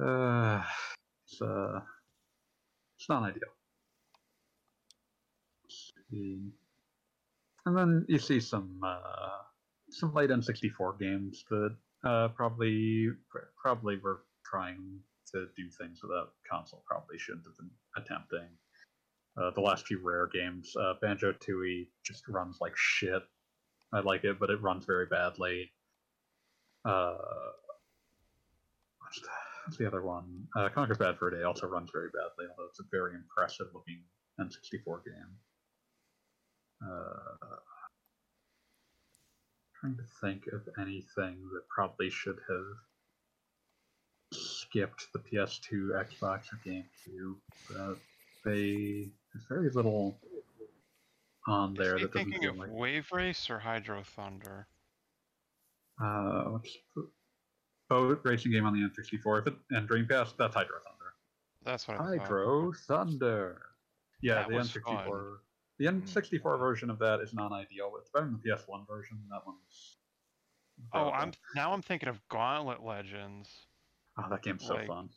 Speaker 2: uh, it's uh, it's not ideal. Let's. And then you see some uh, some late N64 games that uh, probably probably were trying to do things that that console probably shouldn't have been attempting. Uh, the last few rare games, uh, Banjo Tooie just runs like shit. I like it, but it runs very badly. Uh, what's, the, what's the other one? Uh, Conker's Bad for a Day also runs very badly, although it's a very impressive looking N64 game. Uh, trying to think of anything that probably should have skipped the PS2, Xbox, or GameCube. But they there's very little on there
Speaker 4: Is
Speaker 2: that doesn't
Speaker 4: thinking
Speaker 2: feel
Speaker 4: of
Speaker 2: like.
Speaker 4: Wave Race or Hydro Thunder?
Speaker 2: Uh, what's the, boat racing game on the N64 if it, and Dreamcast. That's Hydro Thunder.
Speaker 4: That's what I thought.
Speaker 2: Hydro Thunder. Yeah,
Speaker 4: That
Speaker 2: the N64.
Speaker 4: fun.
Speaker 2: The N64 version of that is non-ideal. It's better than the PS1 version. That one's.
Speaker 4: Oh. I'm now I'm thinking of Gauntlet Legends.
Speaker 2: Oh, that game's so fun.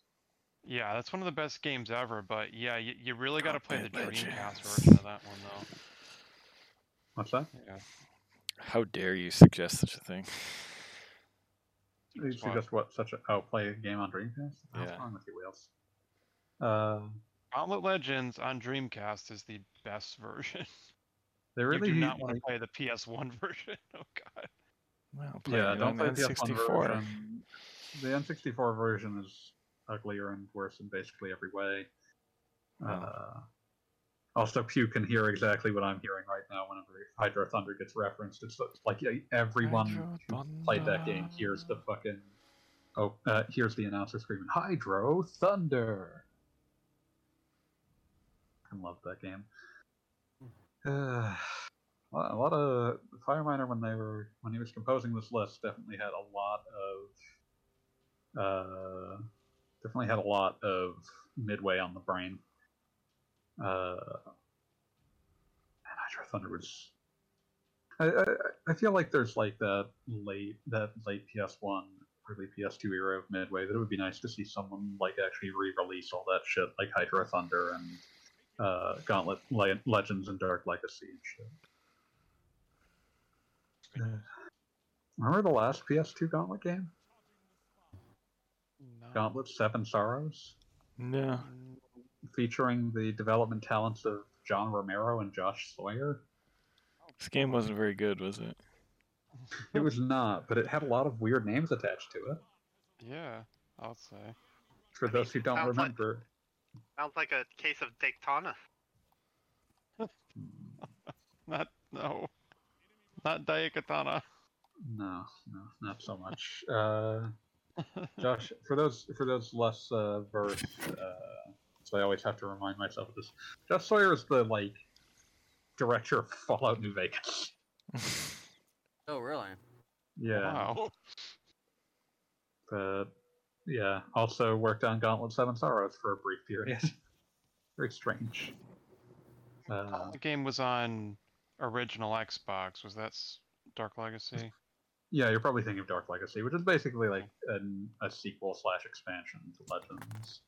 Speaker 4: Yeah, that's one of the best games ever. But yeah, you, you really got to play the
Speaker 1: Gauntlet
Speaker 4: Dreamcast version of that one though.
Speaker 2: What's that?
Speaker 4: Yeah.
Speaker 1: How dare you suggest such a thing?
Speaker 2: You suggest what? Such a oh, play a game on Dreamcast? What's
Speaker 1: Yeah.
Speaker 2: wrong with you, Wheels? Uh,
Speaker 4: Gauntlet Legends on Dreamcast is the best version.
Speaker 2: they
Speaker 4: you
Speaker 2: really
Speaker 4: do not want to play the PS1 version. Oh god.
Speaker 1: Well, play
Speaker 2: yeah,
Speaker 1: it
Speaker 2: don't play the
Speaker 1: N64.
Speaker 2: version. The N64 version is uglier and worse in basically every way.
Speaker 1: Oh.
Speaker 2: Uh, also, Pew can hear exactly what I'm hearing right now whenever Hydro Thunder gets referenced. It's like everyone
Speaker 1: Hydro
Speaker 2: who played that game
Speaker 1: Thunder.
Speaker 2: hears the fucking. Oh, uh, here's the announcer screaming, Hydro Thunder! I love that game. Uh, a lot- of Fireminer when they were when he was composing this list definitely had a lot of uh, definitely had a lot of Midway on the brain. Uh, and Hydro Thunder was. I, I I feel like there's like that late that late PS1 early PS2 era of Midway that it would be nice to see someone like actually re-release all that shit like Hydro Thunder and uh, Gauntlet Le- Legends and Dark Legacy and shit. Uh, remember the last PS2 Gauntlet game?
Speaker 4: No.
Speaker 2: Gauntlet Seven Sorrows,
Speaker 1: No.
Speaker 2: featuring the development talents of John Romero and Josh Sawyer.
Speaker 1: This game wasn't very good, was it?
Speaker 2: It was not, but it had a lot of weird names attached to it.
Speaker 4: Yeah, I'll say.
Speaker 2: For
Speaker 6: I
Speaker 2: those who don't
Speaker 6: sounds like-
Speaker 2: remember,
Speaker 6: Sounds like a case of Daytona.
Speaker 4: Not no. Not Daikatana.
Speaker 2: no, no, not so much. Uh, Josh, for those for those less uh, versed, uh, so I always have to remind myself of this. Josh Sawyer is the like director of Fallout New Vegas.
Speaker 3: Oh, really?
Speaker 2: Yeah,
Speaker 4: Wow.
Speaker 2: but yeah, also worked on Gauntlet Seven Sorrows for a brief period. Very strange. Uh,
Speaker 4: the game was on original Xbox. Was that Dark Legacy?
Speaker 2: yeah, you're probably thinking of Dark Legacy, which is basically like an, a sequel slash expansion to Legends.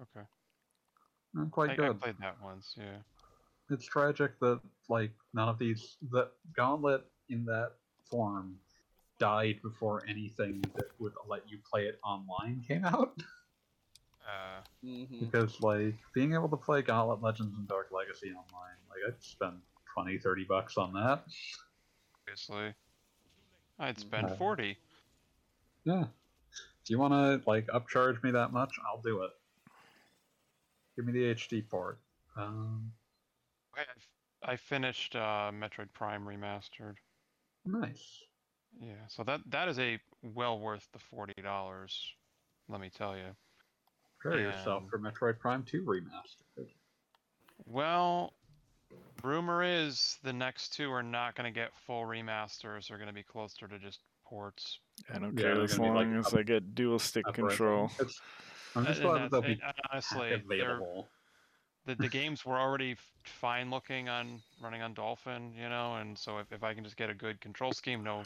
Speaker 4: Okay. I,
Speaker 2: quite
Speaker 4: I
Speaker 2: good.
Speaker 4: I played that once. Yeah.
Speaker 2: it's tragic that like none of these that Gauntlet in that form died before anything that would let you play it online came out.
Speaker 4: Uh,
Speaker 3: Mm-hmm.
Speaker 2: because like being able to play Gauntlet Legends and Dark Legacy online, like I'd spend 20, 30 bucks on that.
Speaker 4: obviously. I'd spend
Speaker 2: Uh,
Speaker 4: forty.
Speaker 2: Yeah. Do you want to like upcharge me that much, I'll do it. Give me the HD port. Um,
Speaker 4: I, I finished uh, Metroid Prime Remastered.
Speaker 2: nice.
Speaker 4: Yeah, so that that is a well worth the forty dollars. Let me tell you.
Speaker 2: Prepare yourself for Metroid Prime 2 remastered.
Speaker 4: Well, rumor is the next two are not going to get full remasters. They're going to be closer to just ports.
Speaker 1: I don't care
Speaker 2: they're
Speaker 1: as
Speaker 2: gonna like,
Speaker 1: long as
Speaker 2: up-
Speaker 1: I get dual stick control.
Speaker 2: I'm just
Speaker 4: uh,
Speaker 2: glad that they'll be
Speaker 4: honestly,
Speaker 2: available.
Speaker 4: the, the games were already fine looking on running on Dolphin, you know, and so if, if I can just get a good control scheme, no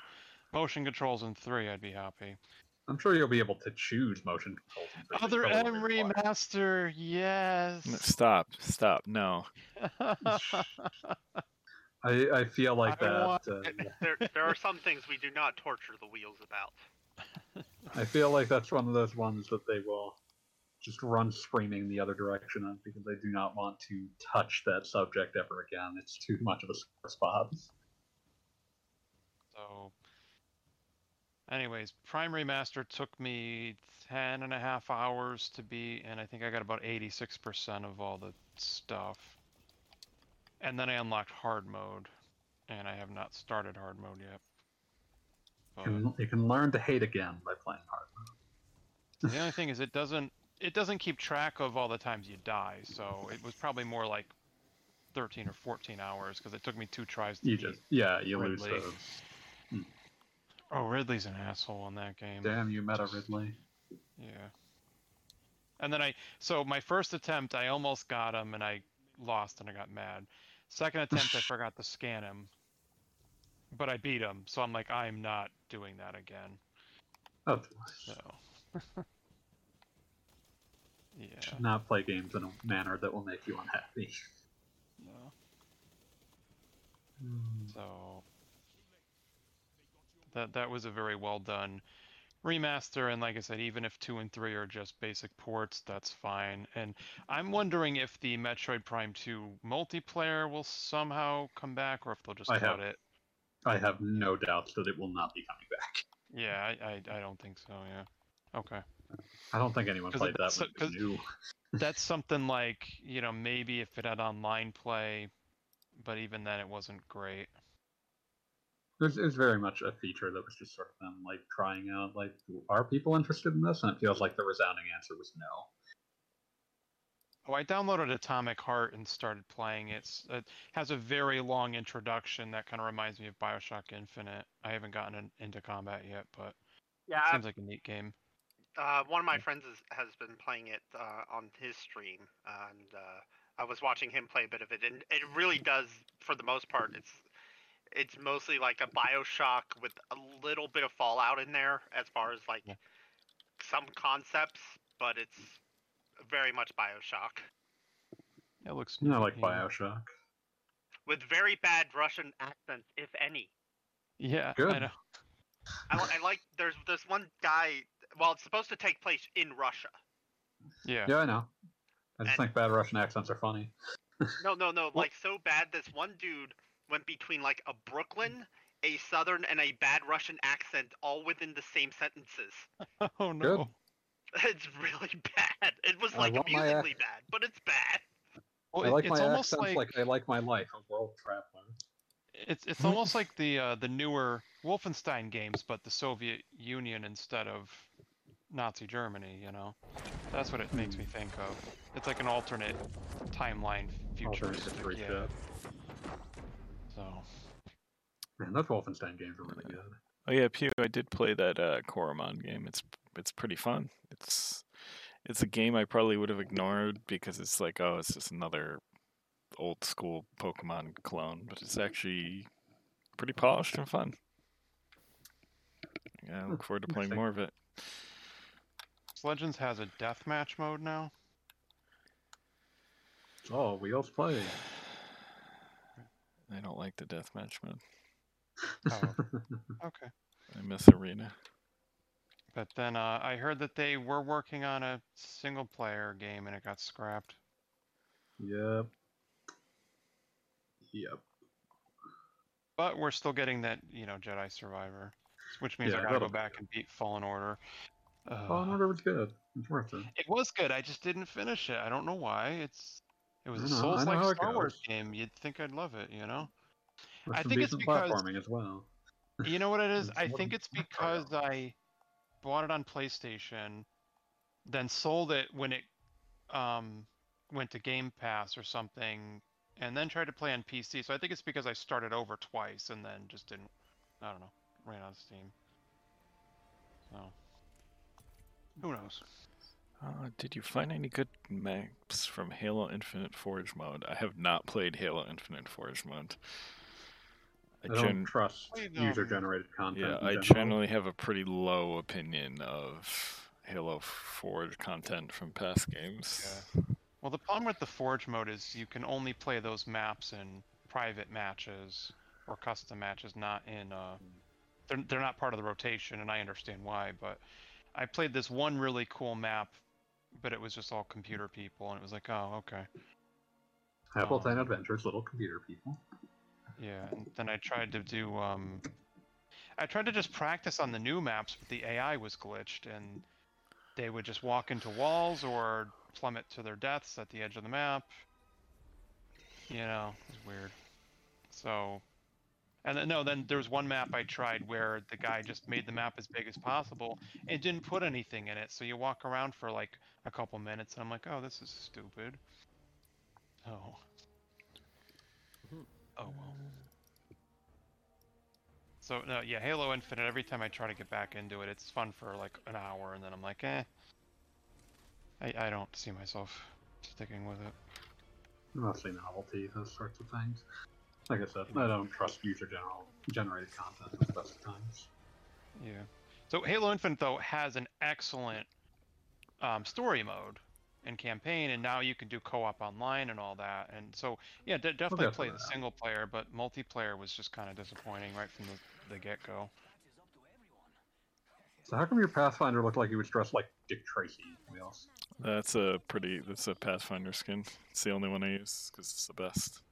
Speaker 4: motion controls in three, I'd be happy.
Speaker 2: I'm sure you'll be able to choose motion controls.
Speaker 4: Other
Speaker 2: that
Speaker 4: M
Speaker 2: will
Speaker 4: remaster, yes.
Speaker 1: Stop, stop, no.
Speaker 2: I, I feel like
Speaker 4: I
Speaker 2: that.
Speaker 4: want-
Speaker 2: Uh,
Speaker 6: there, there are some things we do not torture the wheels about.
Speaker 2: I feel like that's one of those ones that they will just run screaming the other direction on because they do not want to touch that subject ever again. It's too much of a sore spot.
Speaker 4: So, anyways, Prime Remastered took me 10 and a half hours to be, and I think I got about 86% of all the stuff. And then I unlocked hard mode, and I have not started hard mode yet.
Speaker 2: You can, you can learn to hate again by playing hard mode.
Speaker 4: the only thing is, it doesn't it doesn't keep track of all the times you die. So it was probably more like 13 or 14 hours because it took me two tries to
Speaker 2: You
Speaker 4: beat.
Speaker 2: just yeah, you lose
Speaker 4: Ridley.
Speaker 2: those. Hmm.
Speaker 4: Oh, Ridley's an asshole in that game.
Speaker 2: Damn you, Meta Ridley.
Speaker 4: Yeah. And then I, so my first attempt, I almost got him and I lost and I got mad. Second attempt, I forgot to scan him, but I beat him. So I'm like, I'm not doing that again.
Speaker 2: Oh,
Speaker 4: So. yeah.
Speaker 2: should not play games in a manner that will make you unhappy.
Speaker 4: No. Hmm. So that that was a very well done remaster, and like I said, even if two and three are just basic ports, that's fine. And I'm wondering if the Metroid Prime 2 multiplayer will somehow come back, or if they'll just
Speaker 2: I
Speaker 4: cut
Speaker 2: have-
Speaker 4: it.
Speaker 2: I have no doubts that it will not be coming back.
Speaker 4: Yeah, I, I I don't think so. Yeah. Okay.
Speaker 2: I don't think anyone played that
Speaker 4: it's-
Speaker 2: when it was
Speaker 4: 'cause-
Speaker 2: new.
Speaker 4: That's something like you know maybe if it had online play, but even then it wasn't great.
Speaker 2: It was, it was very much a feature that was just sort of them like trying out like, are people interested in this? And it feels like the resounding answer was no.
Speaker 4: Oh, I downloaded Atomic Heart and started playing it. It has a very long introduction that kind of reminds me of Bioshock Infinite. I haven't gotten in, into combat yet, but
Speaker 6: Yeah,
Speaker 4: it seems like a neat game.
Speaker 6: uh, one of my friends is, has been playing it uh, on his stream, and uh, I was watching him play a bit of it, and it really does, for the most part, it's it's mostly like a Bioshock with a little bit of Fallout in there, as far as like
Speaker 4: Yeah.
Speaker 6: some concepts, but it's very much Bioshock
Speaker 4: It looks. not
Speaker 2: like
Speaker 4: yeah.
Speaker 2: Bioshock.
Speaker 6: with very bad Russian accents, if any.
Speaker 4: Yeah, I
Speaker 2: Good.
Speaker 4: know.
Speaker 6: I, I like there's this one guy. Well, it's supposed to take place in Russia.
Speaker 4: Yeah.
Speaker 2: Yeah, I know. I just
Speaker 6: And-
Speaker 2: think bad Russian accents are funny.
Speaker 6: No, no, no. Like so bad. This one dude went between like a Brooklyn, a Southern, and a bad Russian accent, all within the same sentences.
Speaker 4: Oh no.
Speaker 6: It's really bad. It was like
Speaker 2: want my ac-
Speaker 6: amusingly bad, but it's bad.
Speaker 4: Well,
Speaker 2: I like
Speaker 4: it's
Speaker 2: my
Speaker 4: almost
Speaker 2: accents
Speaker 4: like,
Speaker 2: like... I like my life, a world traveler.
Speaker 4: it's it's almost like the uh, the newer Wolfenstein games, but the Soviet Union instead of Nazi Germany. You know, that's what it makes me think of. It's like an alternate timeline
Speaker 2: Alternate
Speaker 4: futuristic.
Speaker 2: history
Speaker 4: Yeah.
Speaker 2: Shit.
Speaker 4: So.
Speaker 2: Man, those Wolfenstein games are really good.
Speaker 1: Oh yeah, Pew. I did play that uh, Coromon game. It's it's pretty fun. It's it's a game I probably would have ignored because it's like, oh, it's just another old school Pokemon clone, but it's actually pretty polished and fun. Yeah, I look forward to playing more of it.
Speaker 4: Legends has a deathmatch mode now.
Speaker 2: Oh, wheels play.
Speaker 1: I don't like the deathmatch mode.
Speaker 4: Oh, okay.
Speaker 1: I miss Arena.
Speaker 4: But then uh, I heard that they were working on a single player game and it got scrapped.
Speaker 2: yep. Yep.
Speaker 4: But we're still getting that, you know, Jedi Survivor, which means
Speaker 2: Yeah,
Speaker 4: I gotta go back and beat Fallen Order.
Speaker 2: Fallen
Speaker 4: Uh,
Speaker 2: Order was good. It's worth it.
Speaker 4: it was good. I just didn't finish it. I don't know why. It's it was a
Speaker 2: Souls like
Speaker 4: Star Wars game. You'd think I'd love it, you know. I think it's because-
Speaker 2: platforming as well.
Speaker 4: You know what it is? I think it's because I bought it on PlayStation, then sold it when it um, went to Game Pass or something, and then tried to play on PC. So I think it's because I started over twice and then just didn't. I don't know. Ran out of Steam. So who knows?
Speaker 1: Uh, did you find any good maps from Halo Infinite Forge mode? I have not played Halo Infinite Forge mode. I
Speaker 2: I don't
Speaker 1: gen-
Speaker 2: trust
Speaker 4: um,
Speaker 2: user-generated content.
Speaker 1: yeah, I
Speaker 2: general.
Speaker 1: generally have a pretty low opinion of Halo Forge content from past games.
Speaker 4: Well, the problem with the Forge mode is you can only play those maps in private matches or custom matches, not in. Uh, they're they're not part of the rotation, and I understand why. But I played this one really cool map, but it was just all computer people, and it was like, oh, okay,
Speaker 2: Appleton Adventures, little computer people.
Speaker 4: yeah. And then I tried to do. Um, I tried to just practice on the new maps, but the AI was glitched, and they would just walk into walls or plummet to their deaths at the edge of the map. You know, it was weird. So, and then, no, then there was one map I tried where the guy just made the map as big as possible and didn't put anything in it. So you walk around for like a couple minutes, and I'm like, oh, this is stupid. Oh. Oh well. So no, yeah, Halo Infinite. Every time I try to get back into it, it's fun for like an hour, and then I'm like, eh. I I don't see myself sticking with it.
Speaker 2: Mostly novelty, those sorts of things. Like I said, I don't trust user general generated content at the best of times.
Speaker 4: Yeah. So Halo Infinite though has an excellent um, story mode and campaign, and now you can do co-op online and all that. And so yeah, de- definitely
Speaker 2: definitely
Speaker 4: play the
Speaker 2: that.
Speaker 4: single player, but multiplayer was just kind of disappointing right from the, the get-go.
Speaker 2: So how come your Pathfinder looked like he was dressed like Dick Tracy?
Speaker 1: That's a pretty. That's a Pathfinder skin. It's the only one I use because it's the best.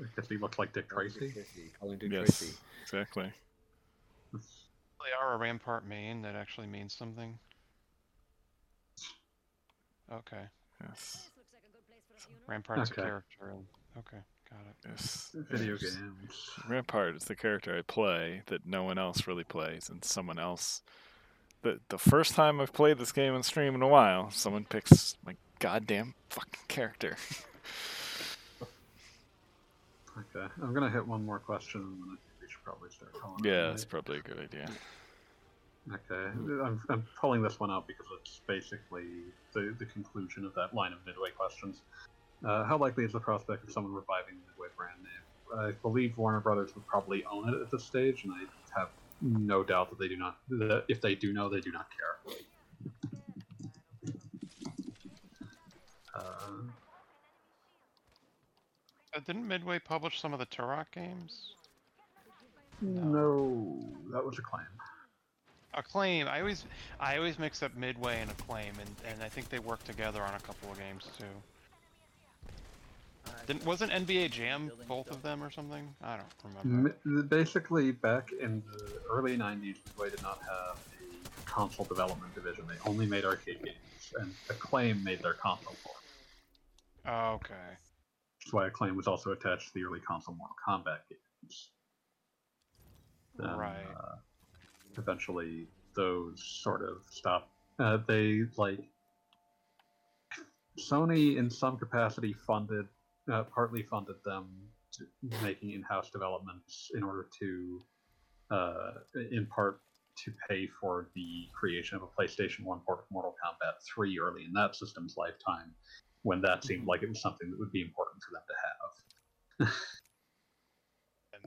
Speaker 2: Because he looked like Dick Tracy.
Speaker 7: Colin Dick
Speaker 1: yes,
Speaker 7: Tracy.
Speaker 1: exactly.
Speaker 4: They are a Rampart main that actually means something. Okay,
Speaker 1: Yes.
Speaker 4: Rampart's
Speaker 2: Okay.
Speaker 4: a character. And, okay, got it.
Speaker 1: Yes.
Speaker 2: Video
Speaker 1: yes.
Speaker 2: games.
Speaker 1: Rampart is the character I play that no one else really plays, and someone else. The the first time I've played this game on stream in a while, someone picks my goddamn fucking character.
Speaker 2: Okay, I'm gonna hit one more question, and then I think we should probably start calling.
Speaker 1: yeah,
Speaker 2: night.
Speaker 1: that's probably a good idea.
Speaker 2: Okay, I'm, I'm pulling this one out because it's basically the, the conclusion of that line of Midway questions. Uh, how likely is the prospect of someone reviving the Midway brand name? I believe Warner Brothers would probably own it at this stage, and I have no doubt that they do not. That if they do know, they do not care. Uh,
Speaker 4: Uh, didn't Midway publish some of the Turok games?
Speaker 2: no, that was a claim.
Speaker 4: Acclaim. I always, I always mix up Midway and Acclaim, and, and I think they work together on a couple of games too. Didn't, wasn't NBA Jam both of them or something? I don't remember.
Speaker 2: M- basically, back in the early 90s, Midway did not have a console development division. They only made arcade games, and Acclaim made their console port.
Speaker 4: Oh, okay.
Speaker 2: That's why Acclaim was also attached to the early console Mortal Kombat games. Then,
Speaker 4: Right.
Speaker 2: Uh, eventually, those sort of stopped. Uh, they like Sony, in some capacity, funded uh, partly funded them to making in-house developments in order to, uh, in part, to pay for the creation of a PlayStation One port of Mortal Kombat 3 early in that system's lifetime, when that seemed like it was something that would be important for them to have.
Speaker 4: And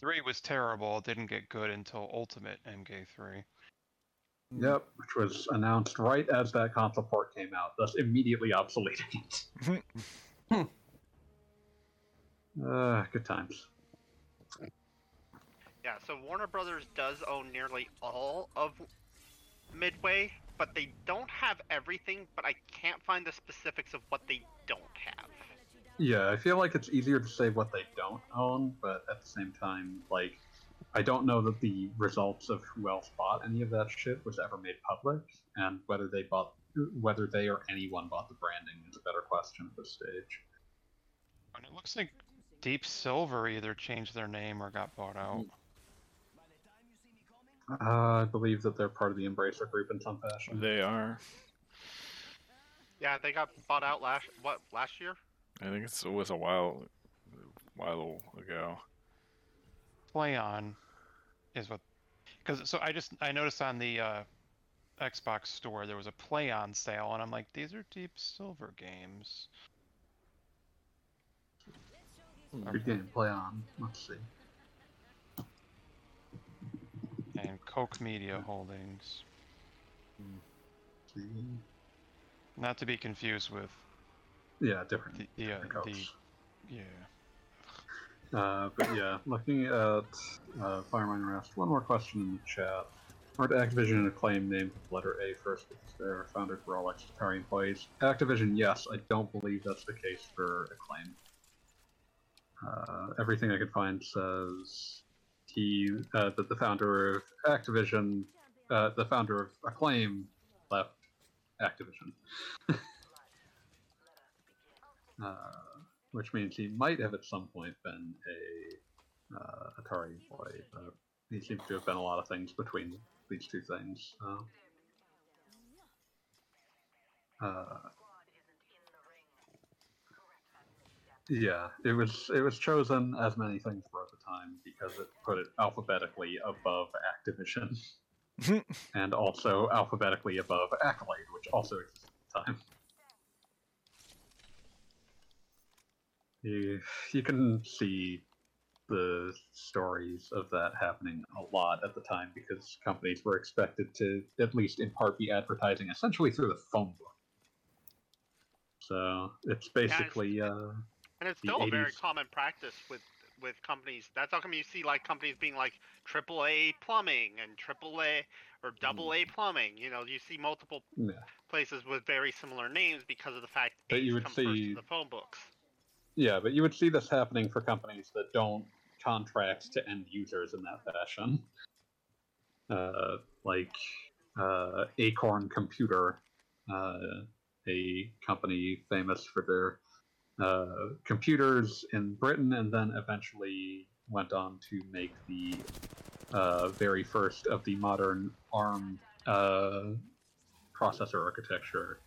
Speaker 4: three was terrible. It didn't get good until Ultimate MK3.
Speaker 2: Yep, which was announced right as that console port came out, thus immediately obsoleting it. uh, good times.
Speaker 6: Yeah, so Warner Brothers does own nearly all of Midway, but they don't have everything, but I can't find the specifics of what they don't have.
Speaker 2: Yeah, I feel like it's easier to say what they don't own, but at the same time, like, I don't know that the results of who else bought any of that shit was ever made public, and whether they bought, whether they or anyone bought the branding is a better question at this stage.
Speaker 4: And it looks like Deep Silver either changed their name or got bought out. Hmm.
Speaker 2: Uh, I believe that they're part of the Embracer group in some fashion.
Speaker 1: They are.
Speaker 6: Yeah, they got bought out last what last year?
Speaker 1: I think it's, it was a while, while ago.
Speaker 4: Plaion is what because so I just I noticed on the uh, Xbox store there was a Plaion sale and I'm like these are Deep Silver games.
Speaker 2: Good game, play on. Let's see.
Speaker 4: And Koch Media Holdings,
Speaker 2: see.
Speaker 4: not to be confused with
Speaker 2: Yeah, different.
Speaker 4: the the, uh,
Speaker 2: different
Speaker 4: the
Speaker 2: codes.
Speaker 4: yeah.
Speaker 2: Uh, but yeah, looking at uh, Fireminer asked one more question in the chat. Aren't Activision and Acclaim named with the letter A first because they're founders were all ex-Atari employees? Activision, yes. I don't believe that's the case for Acclaim. Uh, everything I could find says he uh, that the founder of Activision, uh, the founder of Acclaim, left Activision. uh, which means he might have at some point been a uh, Atari employee, but he seems to have been a lot of things between these two things. Uh, uh, Yeah, it was it was chosen as many things were at the time because it put it alphabetically above Activision and also alphabetically above Accolade, which also existed at the time. You, you can see the stories of that happening a lot at the time because companies were expected to, at least in part, be advertising essentially through the phone book. So it's basically uh,
Speaker 6: And it's still a very common practice with with companies. That's how come you see like companies being like AAA plumbing and AAA or double A plumbing. You know, you see multiple
Speaker 2: yeah.
Speaker 6: places with very similar names because of the fact
Speaker 2: that
Speaker 6: A's
Speaker 2: you would see-
Speaker 6: the phone books.
Speaker 2: Yeah, but you would see this happening for companies that don't contract to end users in that fashion. Uh, like uh, Acorn Computer, uh, a company famous for their uh, computers in Britain, and then eventually went on to make the uh, very first of the modern ARM uh, processor architecture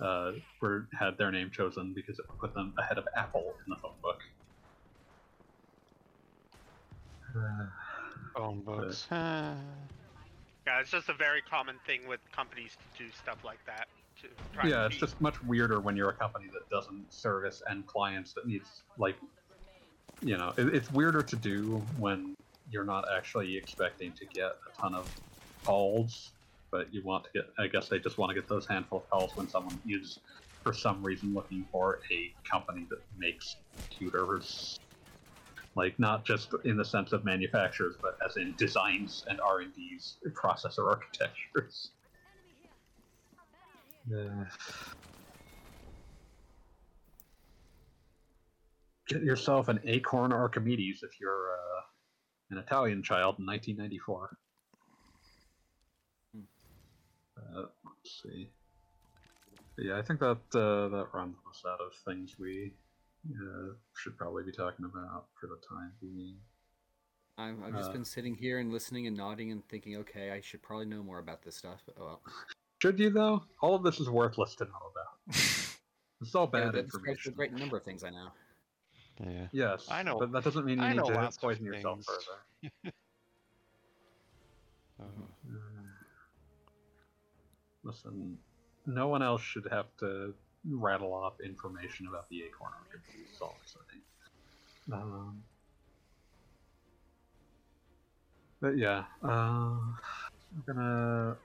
Speaker 2: uh, were had their name chosen because it put them ahead of Apple in the phone book. Uh,
Speaker 4: Phone books. Ah.
Speaker 6: Yeah, it's just a very common thing with companies to do stuff like that. To try
Speaker 2: yeah, it's just much weirder when you're a company that doesn't service end clients that needs like, you know, it, it's weirder to do when you're not actually expecting to get a ton of calls, but you want to get. I guess they just want to get those handful of calls when someone is, for some reason, looking for a company that makes computers. Like not just in the sense of manufacturers, but as in designs and R and D's processor architectures. Get yourself an Acorn Archimedes if you're uh, an Italian child in 1994. Uh, let's see. Yeah, I think that uh, that runs us out of things we uh, should probably be talking about for the time being.
Speaker 3: I'm, I've just
Speaker 2: Uh,
Speaker 3: been sitting here and listening and nodding and thinking, okay, I should probably know more about this stuff. But, oh well,
Speaker 2: Should you though? All of this is worthless to know about. It's all bad
Speaker 3: that describes a great number of things I know.
Speaker 4: Yeah.
Speaker 2: Yes,
Speaker 4: I know-
Speaker 2: but that doesn't mean you
Speaker 4: I
Speaker 2: need
Speaker 4: know
Speaker 2: to
Speaker 4: lots
Speaker 2: poison yourself further.
Speaker 4: Uh,
Speaker 2: Uh, Listen, no one else should have to rattle off information about the Acorn Archimedes. Is all I'm. Um, but yeah, uh, I'm gonna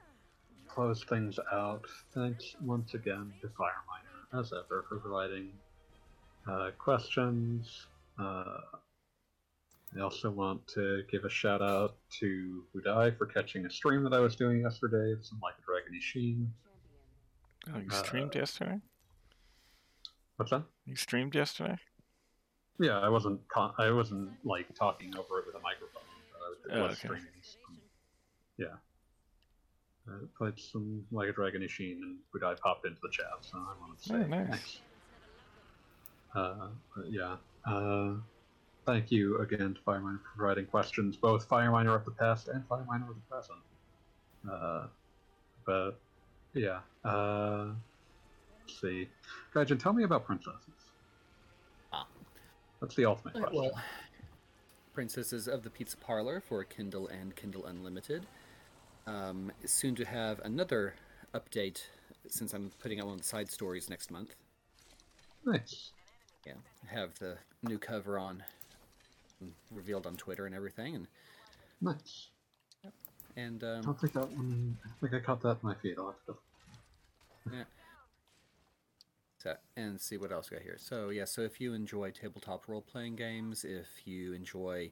Speaker 2: close things out. Thanks once again to Fireminer, as ever, for providing uh, questions. Uh, I also want to give a shout out to Budai for catching a stream that I was doing yesterday of some Like a Dragon Ishin.
Speaker 1: Oh, you
Speaker 2: Uh,
Speaker 1: streamed yesterday?
Speaker 2: What's that?
Speaker 1: You streamed yesterday?
Speaker 2: Yeah, I wasn't con- I wasn't like talking over it with a microphone. But I was,
Speaker 1: Oh, okay.
Speaker 2: streaming. yeah. I played some Like a Dragon Ishin and Budai popped into the chat, so I wanted to say
Speaker 1: Oh, nice.
Speaker 2: thanks. Uh, but yeah. Uh, thank you again to Fireminer for providing questions, both Fireminer of the past and Fireminer of the present. Uh, but yeah. Uh, let's see. Gaijin, tell me about princesses.
Speaker 3: Ah.
Speaker 2: That's the ultimate
Speaker 3: Uh,
Speaker 2: question.
Speaker 3: Well, Princesses of the Pizza Parlor for Kindle and Kindle Unlimited. Um, soon to have another update since I'm putting out one of the side stories next month.
Speaker 2: Nice.
Speaker 3: Yeah, I have the new cover on, revealed on Twitter and everything, and
Speaker 2: Nice.
Speaker 3: and
Speaker 2: I
Speaker 3: um,
Speaker 2: don't think that one. I think I caught that in my feed. I'll have to.
Speaker 3: So, and see what else we got here. So yeah, so if you enjoy tabletop role playing games, if you enjoy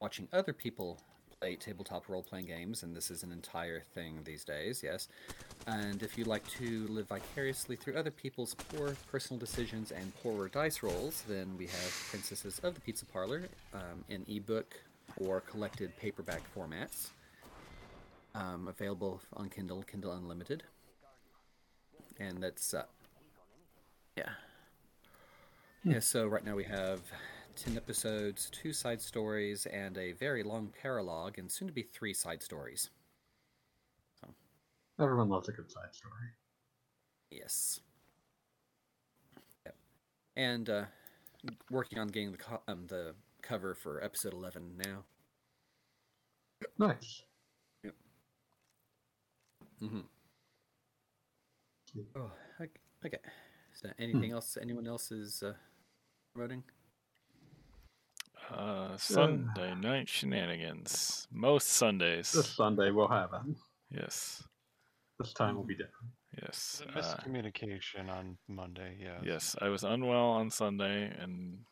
Speaker 3: watching other people play tabletop role playing games, and this is an entire thing these days, yes. And if you like to live vicariously through other people's poor personal decisions and poorer dice rolls, then we have Princesses of the Pizza Parlor um, in ebook or collected paperback formats. Um, available on Kindle, Kindle Unlimited. And that's uh, yeah. Yeah, so right now we have 10 episodes, two side stories, and a very long paralogue, and soon to be three side stories.
Speaker 2: Everyone loves a good side story.
Speaker 3: Yes. Yep. And uh,
Speaker 7: working on getting the co- um, the cover for episode eleven now.
Speaker 2: Nice. Yep.
Speaker 7: Mm-hmm. Oh, ok- okay. Is there anything else anyone else is uh, promoting?
Speaker 1: Uh, Sunday night shenanigans. Most Sundays.
Speaker 2: This Sunday we'll have it.
Speaker 1: Yes.
Speaker 2: This time will be different.
Speaker 1: Yes.
Speaker 4: The
Speaker 1: Uh,
Speaker 4: miscommunication on Monday, yeah.
Speaker 1: yes. I was unwell on Sunday, and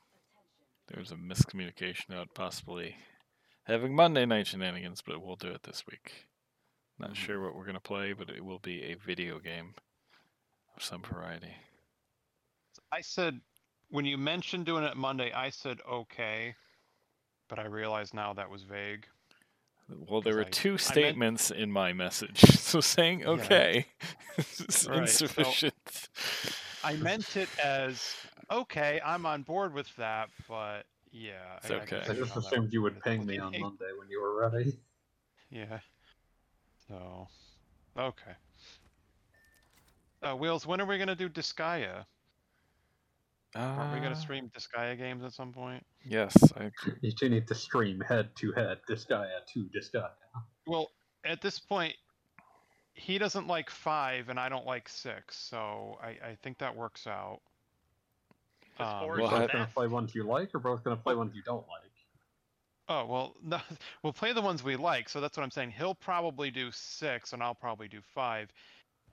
Speaker 1: there was a miscommunication about possibly having Monday night shenanigans, but we'll do it this week. Not
Speaker 7: Mhm.
Speaker 1: sure what we're gonna play, but it will be a video game of some variety.
Speaker 4: I said when you mentioned doing it Monday, I said okay, but I realize now that was vague.
Speaker 1: Well, there were
Speaker 4: I- I
Speaker 1: two
Speaker 4: meant-
Speaker 1: statements in my message, so saying
Speaker 4: Yeah.
Speaker 1: okay is
Speaker 4: Right, so-
Speaker 1: insufficient.
Speaker 4: I meant it as okay, I'm on board with that, but yeah.
Speaker 1: It's
Speaker 4: I,
Speaker 1: okay.
Speaker 2: I
Speaker 4: didn't
Speaker 2: just assumed you would ping me on. Monday when you were ready.
Speaker 4: Yeah. So, okay. Uh, Wheels, when are we gonna do Disgaea? Aren't we
Speaker 1: Uh,
Speaker 4: gonna stream Disgaea games at some point?
Speaker 1: Yes, I
Speaker 2: You two need to stream head to head, Disgaea to Disgaea.
Speaker 4: Well, at this point, he doesn't like five, and I don't like six, so I, I think that works out.
Speaker 6: Because
Speaker 4: Um,
Speaker 6: four
Speaker 1: well,
Speaker 6: is
Speaker 1: I-
Speaker 2: Both gonna play ones you like, or both gonna play ones you don't like?
Speaker 4: Oh well, no, we'll play the ones we like. So that's what I'm saying. He'll probably do six, and I'll probably do five.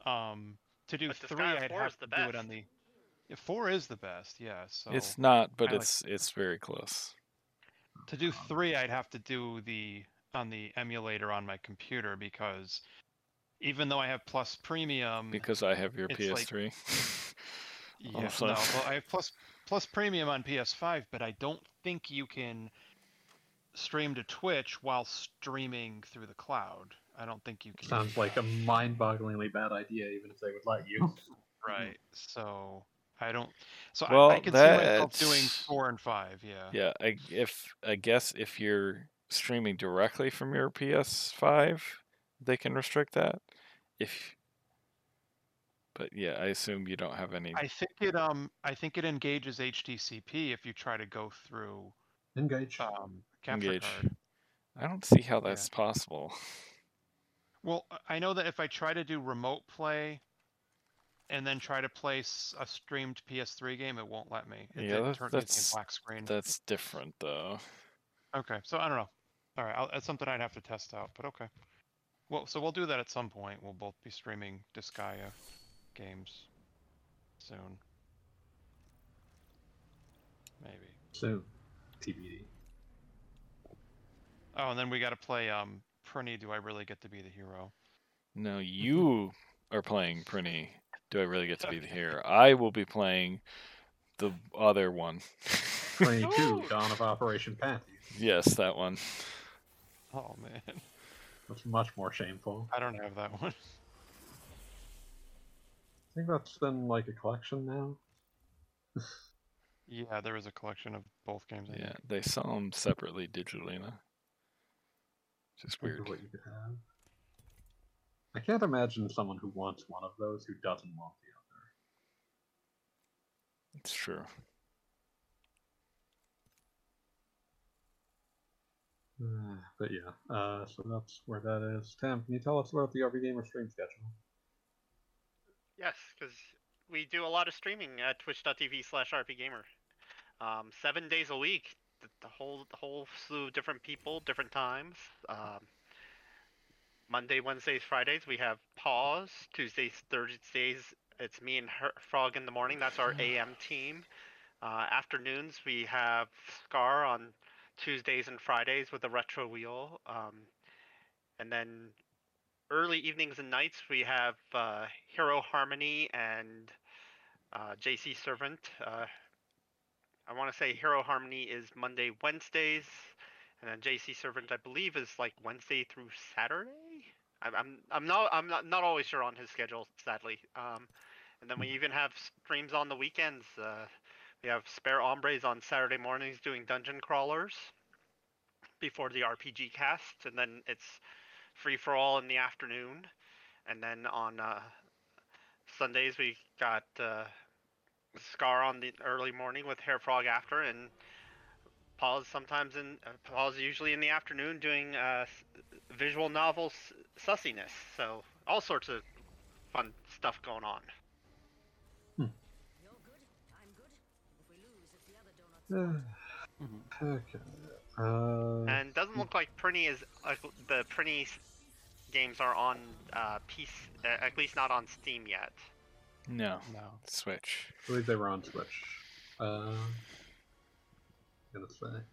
Speaker 4: Um, to do
Speaker 6: But
Speaker 4: three, I'd have
Speaker 6: is the
Speaker 4: to do it on the. Yeah, four is the best, yeah. So
Speaker 1: it's not, but
Speaker 4: I like-
Speaker 1: it's it's very close.
Speaker 4: to do um, three, I'd have to do the on the emulator on my computer because even though I have Plus Premium,
Speaker 1: Because I have your PS3.
Speaker 4: Yeah,
Speaker 1: Also-
Speaker 4: no, well, I have plus plus premium on PS5, but I don't think you can stream to Twitch while streaming through the cloud. I don't think you can.
Speaker 2: Sounds like a mind-bogglingly bad idea, even if they would let you.
Speaker 4: right. So I don't. So
Speaker 1: Well,
Speaker 4: I, I can see myself doing four and five. Yeah.
Speaker 1: yeah, I, if I guess if you're streaming directly from your PS5, they can restrict that. If but yeah, I assume you don't have any.
Speaker 4: I think it um I think it engages HDCP if you try to go through
Speaker 2: Engage.
Speaker 4: um
Speaker 1: Engage.
Speaker 4: card.
Speaker 1: I don't see how
Speaker 4: Yeah.
Speaker 1: that's possible.
Speaker 4: Well, I know that if I try to do remote play and then try to place a streamed PS3 game, it won't let me. It,
Speaker 1: Yeah,
Speaker 4: it
Speaker 1: that-
Speaker 4: turn-
Speaker 1: that's-
Speaker 4: a black screen.
Speaker 1: That's different though.
Speaker 4: Okay, so I don't know. All right, I'll, that's something I'd have to test out, but okay. Well, so we'll do that at some point. We'll both be streaming Disgaea games soon. Maybe.
Speaker 2: Soon. TBD.
Speaker 4: Oh, and then we got to play um Prinny. Do I really get to be the hero?
Speaker 1: No, you are playing Prinny. Do I really get to be here? I will be playing the other one.
Speaker 2: 22, Dawn of Operation Panty.
Speaker 1: yes, that one.
Speaker 4: Oh man,
Speaker 2: That's much more shameful.
Speaker 4: I don't have that one.
Speaker 2: I think that's been like a collection now.
Speaker 4: Yeah, there was a collection of both games. I
Speaker 1: Yeah,
Speaker 4: think.
Speaker 1: they sell them separately digitally now. Just
Speaker 2: Think
Speaker 1: weird.
Speaker 2: what you could have. I can't imagine someone who wants one of those who doesn't want the other.
Speaker 1: It's true.
Speaker 2: other. but yeah, uh, so that's where that is. Tam, can you tell us about the RP Gamer stream schedule?
Speaker 6: Yes, because we do a lot of streaming at twitch.tv slash rpgamer. Um, seven days a week, the, the whole the whole slew of different people, different times. Um, Monday, Wednesdays, Fridays we have Paul's. Tuesdays, Thursdays it's me and Her- Frog in the morning. That's our AM team. Uh, afternoons we have Scar on Tuesdays and Fridays with the retro wheel. Um, and then early evenings and nights we have uh, Hero Harmony and uh, JC Servant. Uh, I want to say Hero Harmony is Monday, Wednesdays, and then JC Servant I believe is like Wednesday through Saturday. I'm I'm, I'm not I'm not, not always sure on his schedule, sadly. Um, and then we even have streams on the weekends. Uh, we have Spare Hombres on Saturday mornings doing dungeon crawlers before the RPG cast, and then it's free for all in the afternoon, and then on uh, Sundays we got uh, Scar on the early morning with Hair Frog after, and Paul's sometimes in. Uh, Paul's usually in the afternoon doing uh, visual novel s- sussiness. So all sorts of fun stuff going on.
Speaker 2: okay. Uh,
Speaker 6: And doesn't look like Prinny is uh, the Prinny games are on uh, PC, uh, at least not on Steam yet.
Speaker 1: No,
Speaker 4: No.
Speaker 1: Switch.
Speaker 2: I believe they were on Switch. Uh, I'm gonna say.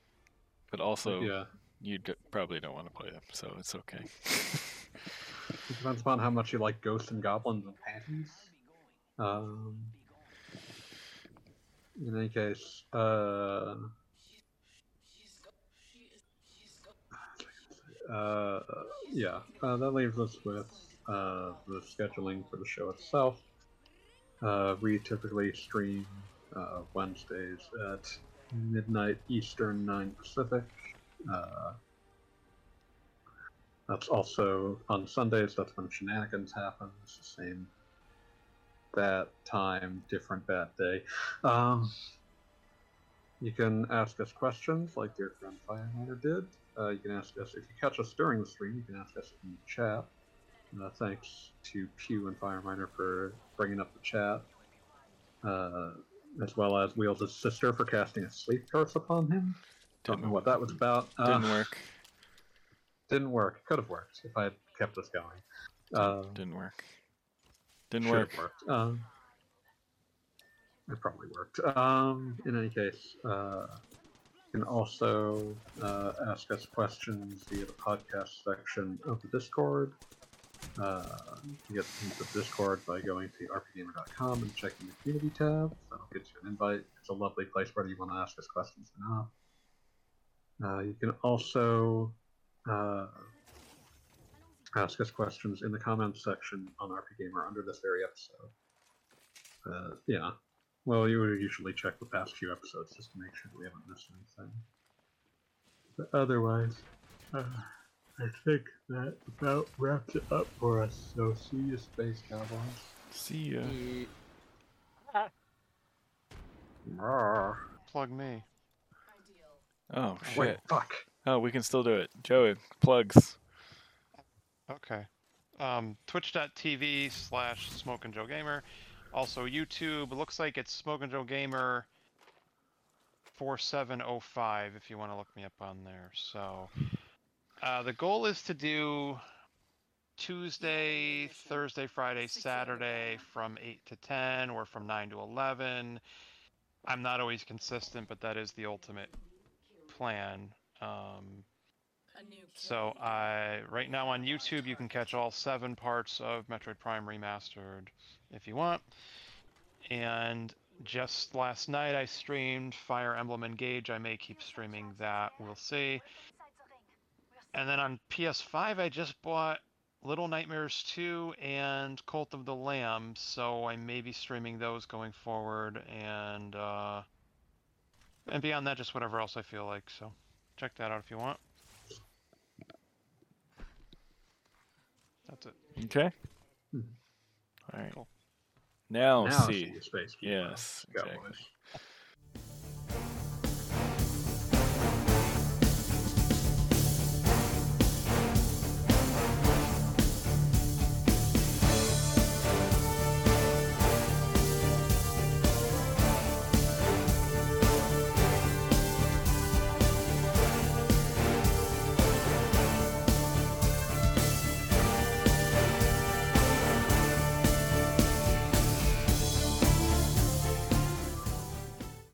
Speaker 1: But also,
Speaker 2: yeah.
Speaker 1: you d- probably don't want to play them, so it's okay.
Speaker 2: It depends upon how much you like ghosts and goblins and panties. Um, in any case, uh, uh, yeah, uh, that leaves us with uh, the scheduling for the show itself. Uh, we typically stream uh, Wednesdays at midnight Eastern, 9 Pacific. Uh, that's also on Sundays. That's when shenanigans happen. It's the same bad time, different bad day. Um, you can ask us questions like dear friend Fireminer did. Uh, you can ask us if you catch us during the stream. You can ask us in the chat. Uh, thanks to Pew and Fireminer for bringing up the chat, uh, as well as Wheels' sister for casting a sleep curse upon him. Don't know what that was about. Uh,
Speaker 1: didn't work.
Speaker 2: Didn't work. Could have worked if I had kept this going. Uh,
Speaker 1: Didn't work. Didn't work.
Speaker 2: have worked. Um, it probably worked. Um, in any case, uh, you can also uh, ask us questions via the podcast section of the Discord. Uh, you can get into the Discord by going to rpgamer.com and checking the community tab. That'll get you an invite. It's a lovely place whether you want to ask us questions or not. Uh, you can also uh, ask us questions in the comments section on RP Gamer under this very episode. Uh, yeah. Well, you would usually check the past few episodes just to make sure that we haven't missed anything. But otherwise, uh, I think that about wraps it up for us. So see you, Space Cowboys.
Speaker 1: See ya.
Speaker 7: Ye-
Speaker 2: Rawr.
Speaker 4: Plug me.
Speaker 1: Oh
Speaker 2: Wait,
Speaker 1: shit.
Speaker 2: fuck.
Speaker 1: Oh, we can still do it. Joey, plugs.
Speaker 4: Okay. Um, Twitch.tv slash Smoke and Joe Gamer. Also YouTube. Looks like it's Smoke and Joe Gamer 4705 if you want to look me up on there. So uh, the goal is to do Tuesday, Thursday, Friday, Saturday from 8 to 10 or from 9 to 11. I'm not always consistent, but that is the ultimate plan. Um, so I right now on YouTube you can catch all seven parts of Metroid Prime Remastered if you want. And just last night I streamed Fire Emblem Engage. I may keep streaming that. We'll see. And then on PS5 I just bought Little Nightmares 2 and Cult of the Lamb, so I may be streaming those going forward and uh and beyond that just whatever else I feel like. So check that out if you want. That's it.
Speaker 1: Okay.
Speaker 2: Hmm.
Speaker 1: All right.
Speaker 4: Cool.
Speaker 1: Now,
Speaker 2: now
Speaker 1: see.
Speaker 2: you, Space
Speaker 1: Yes, exactly.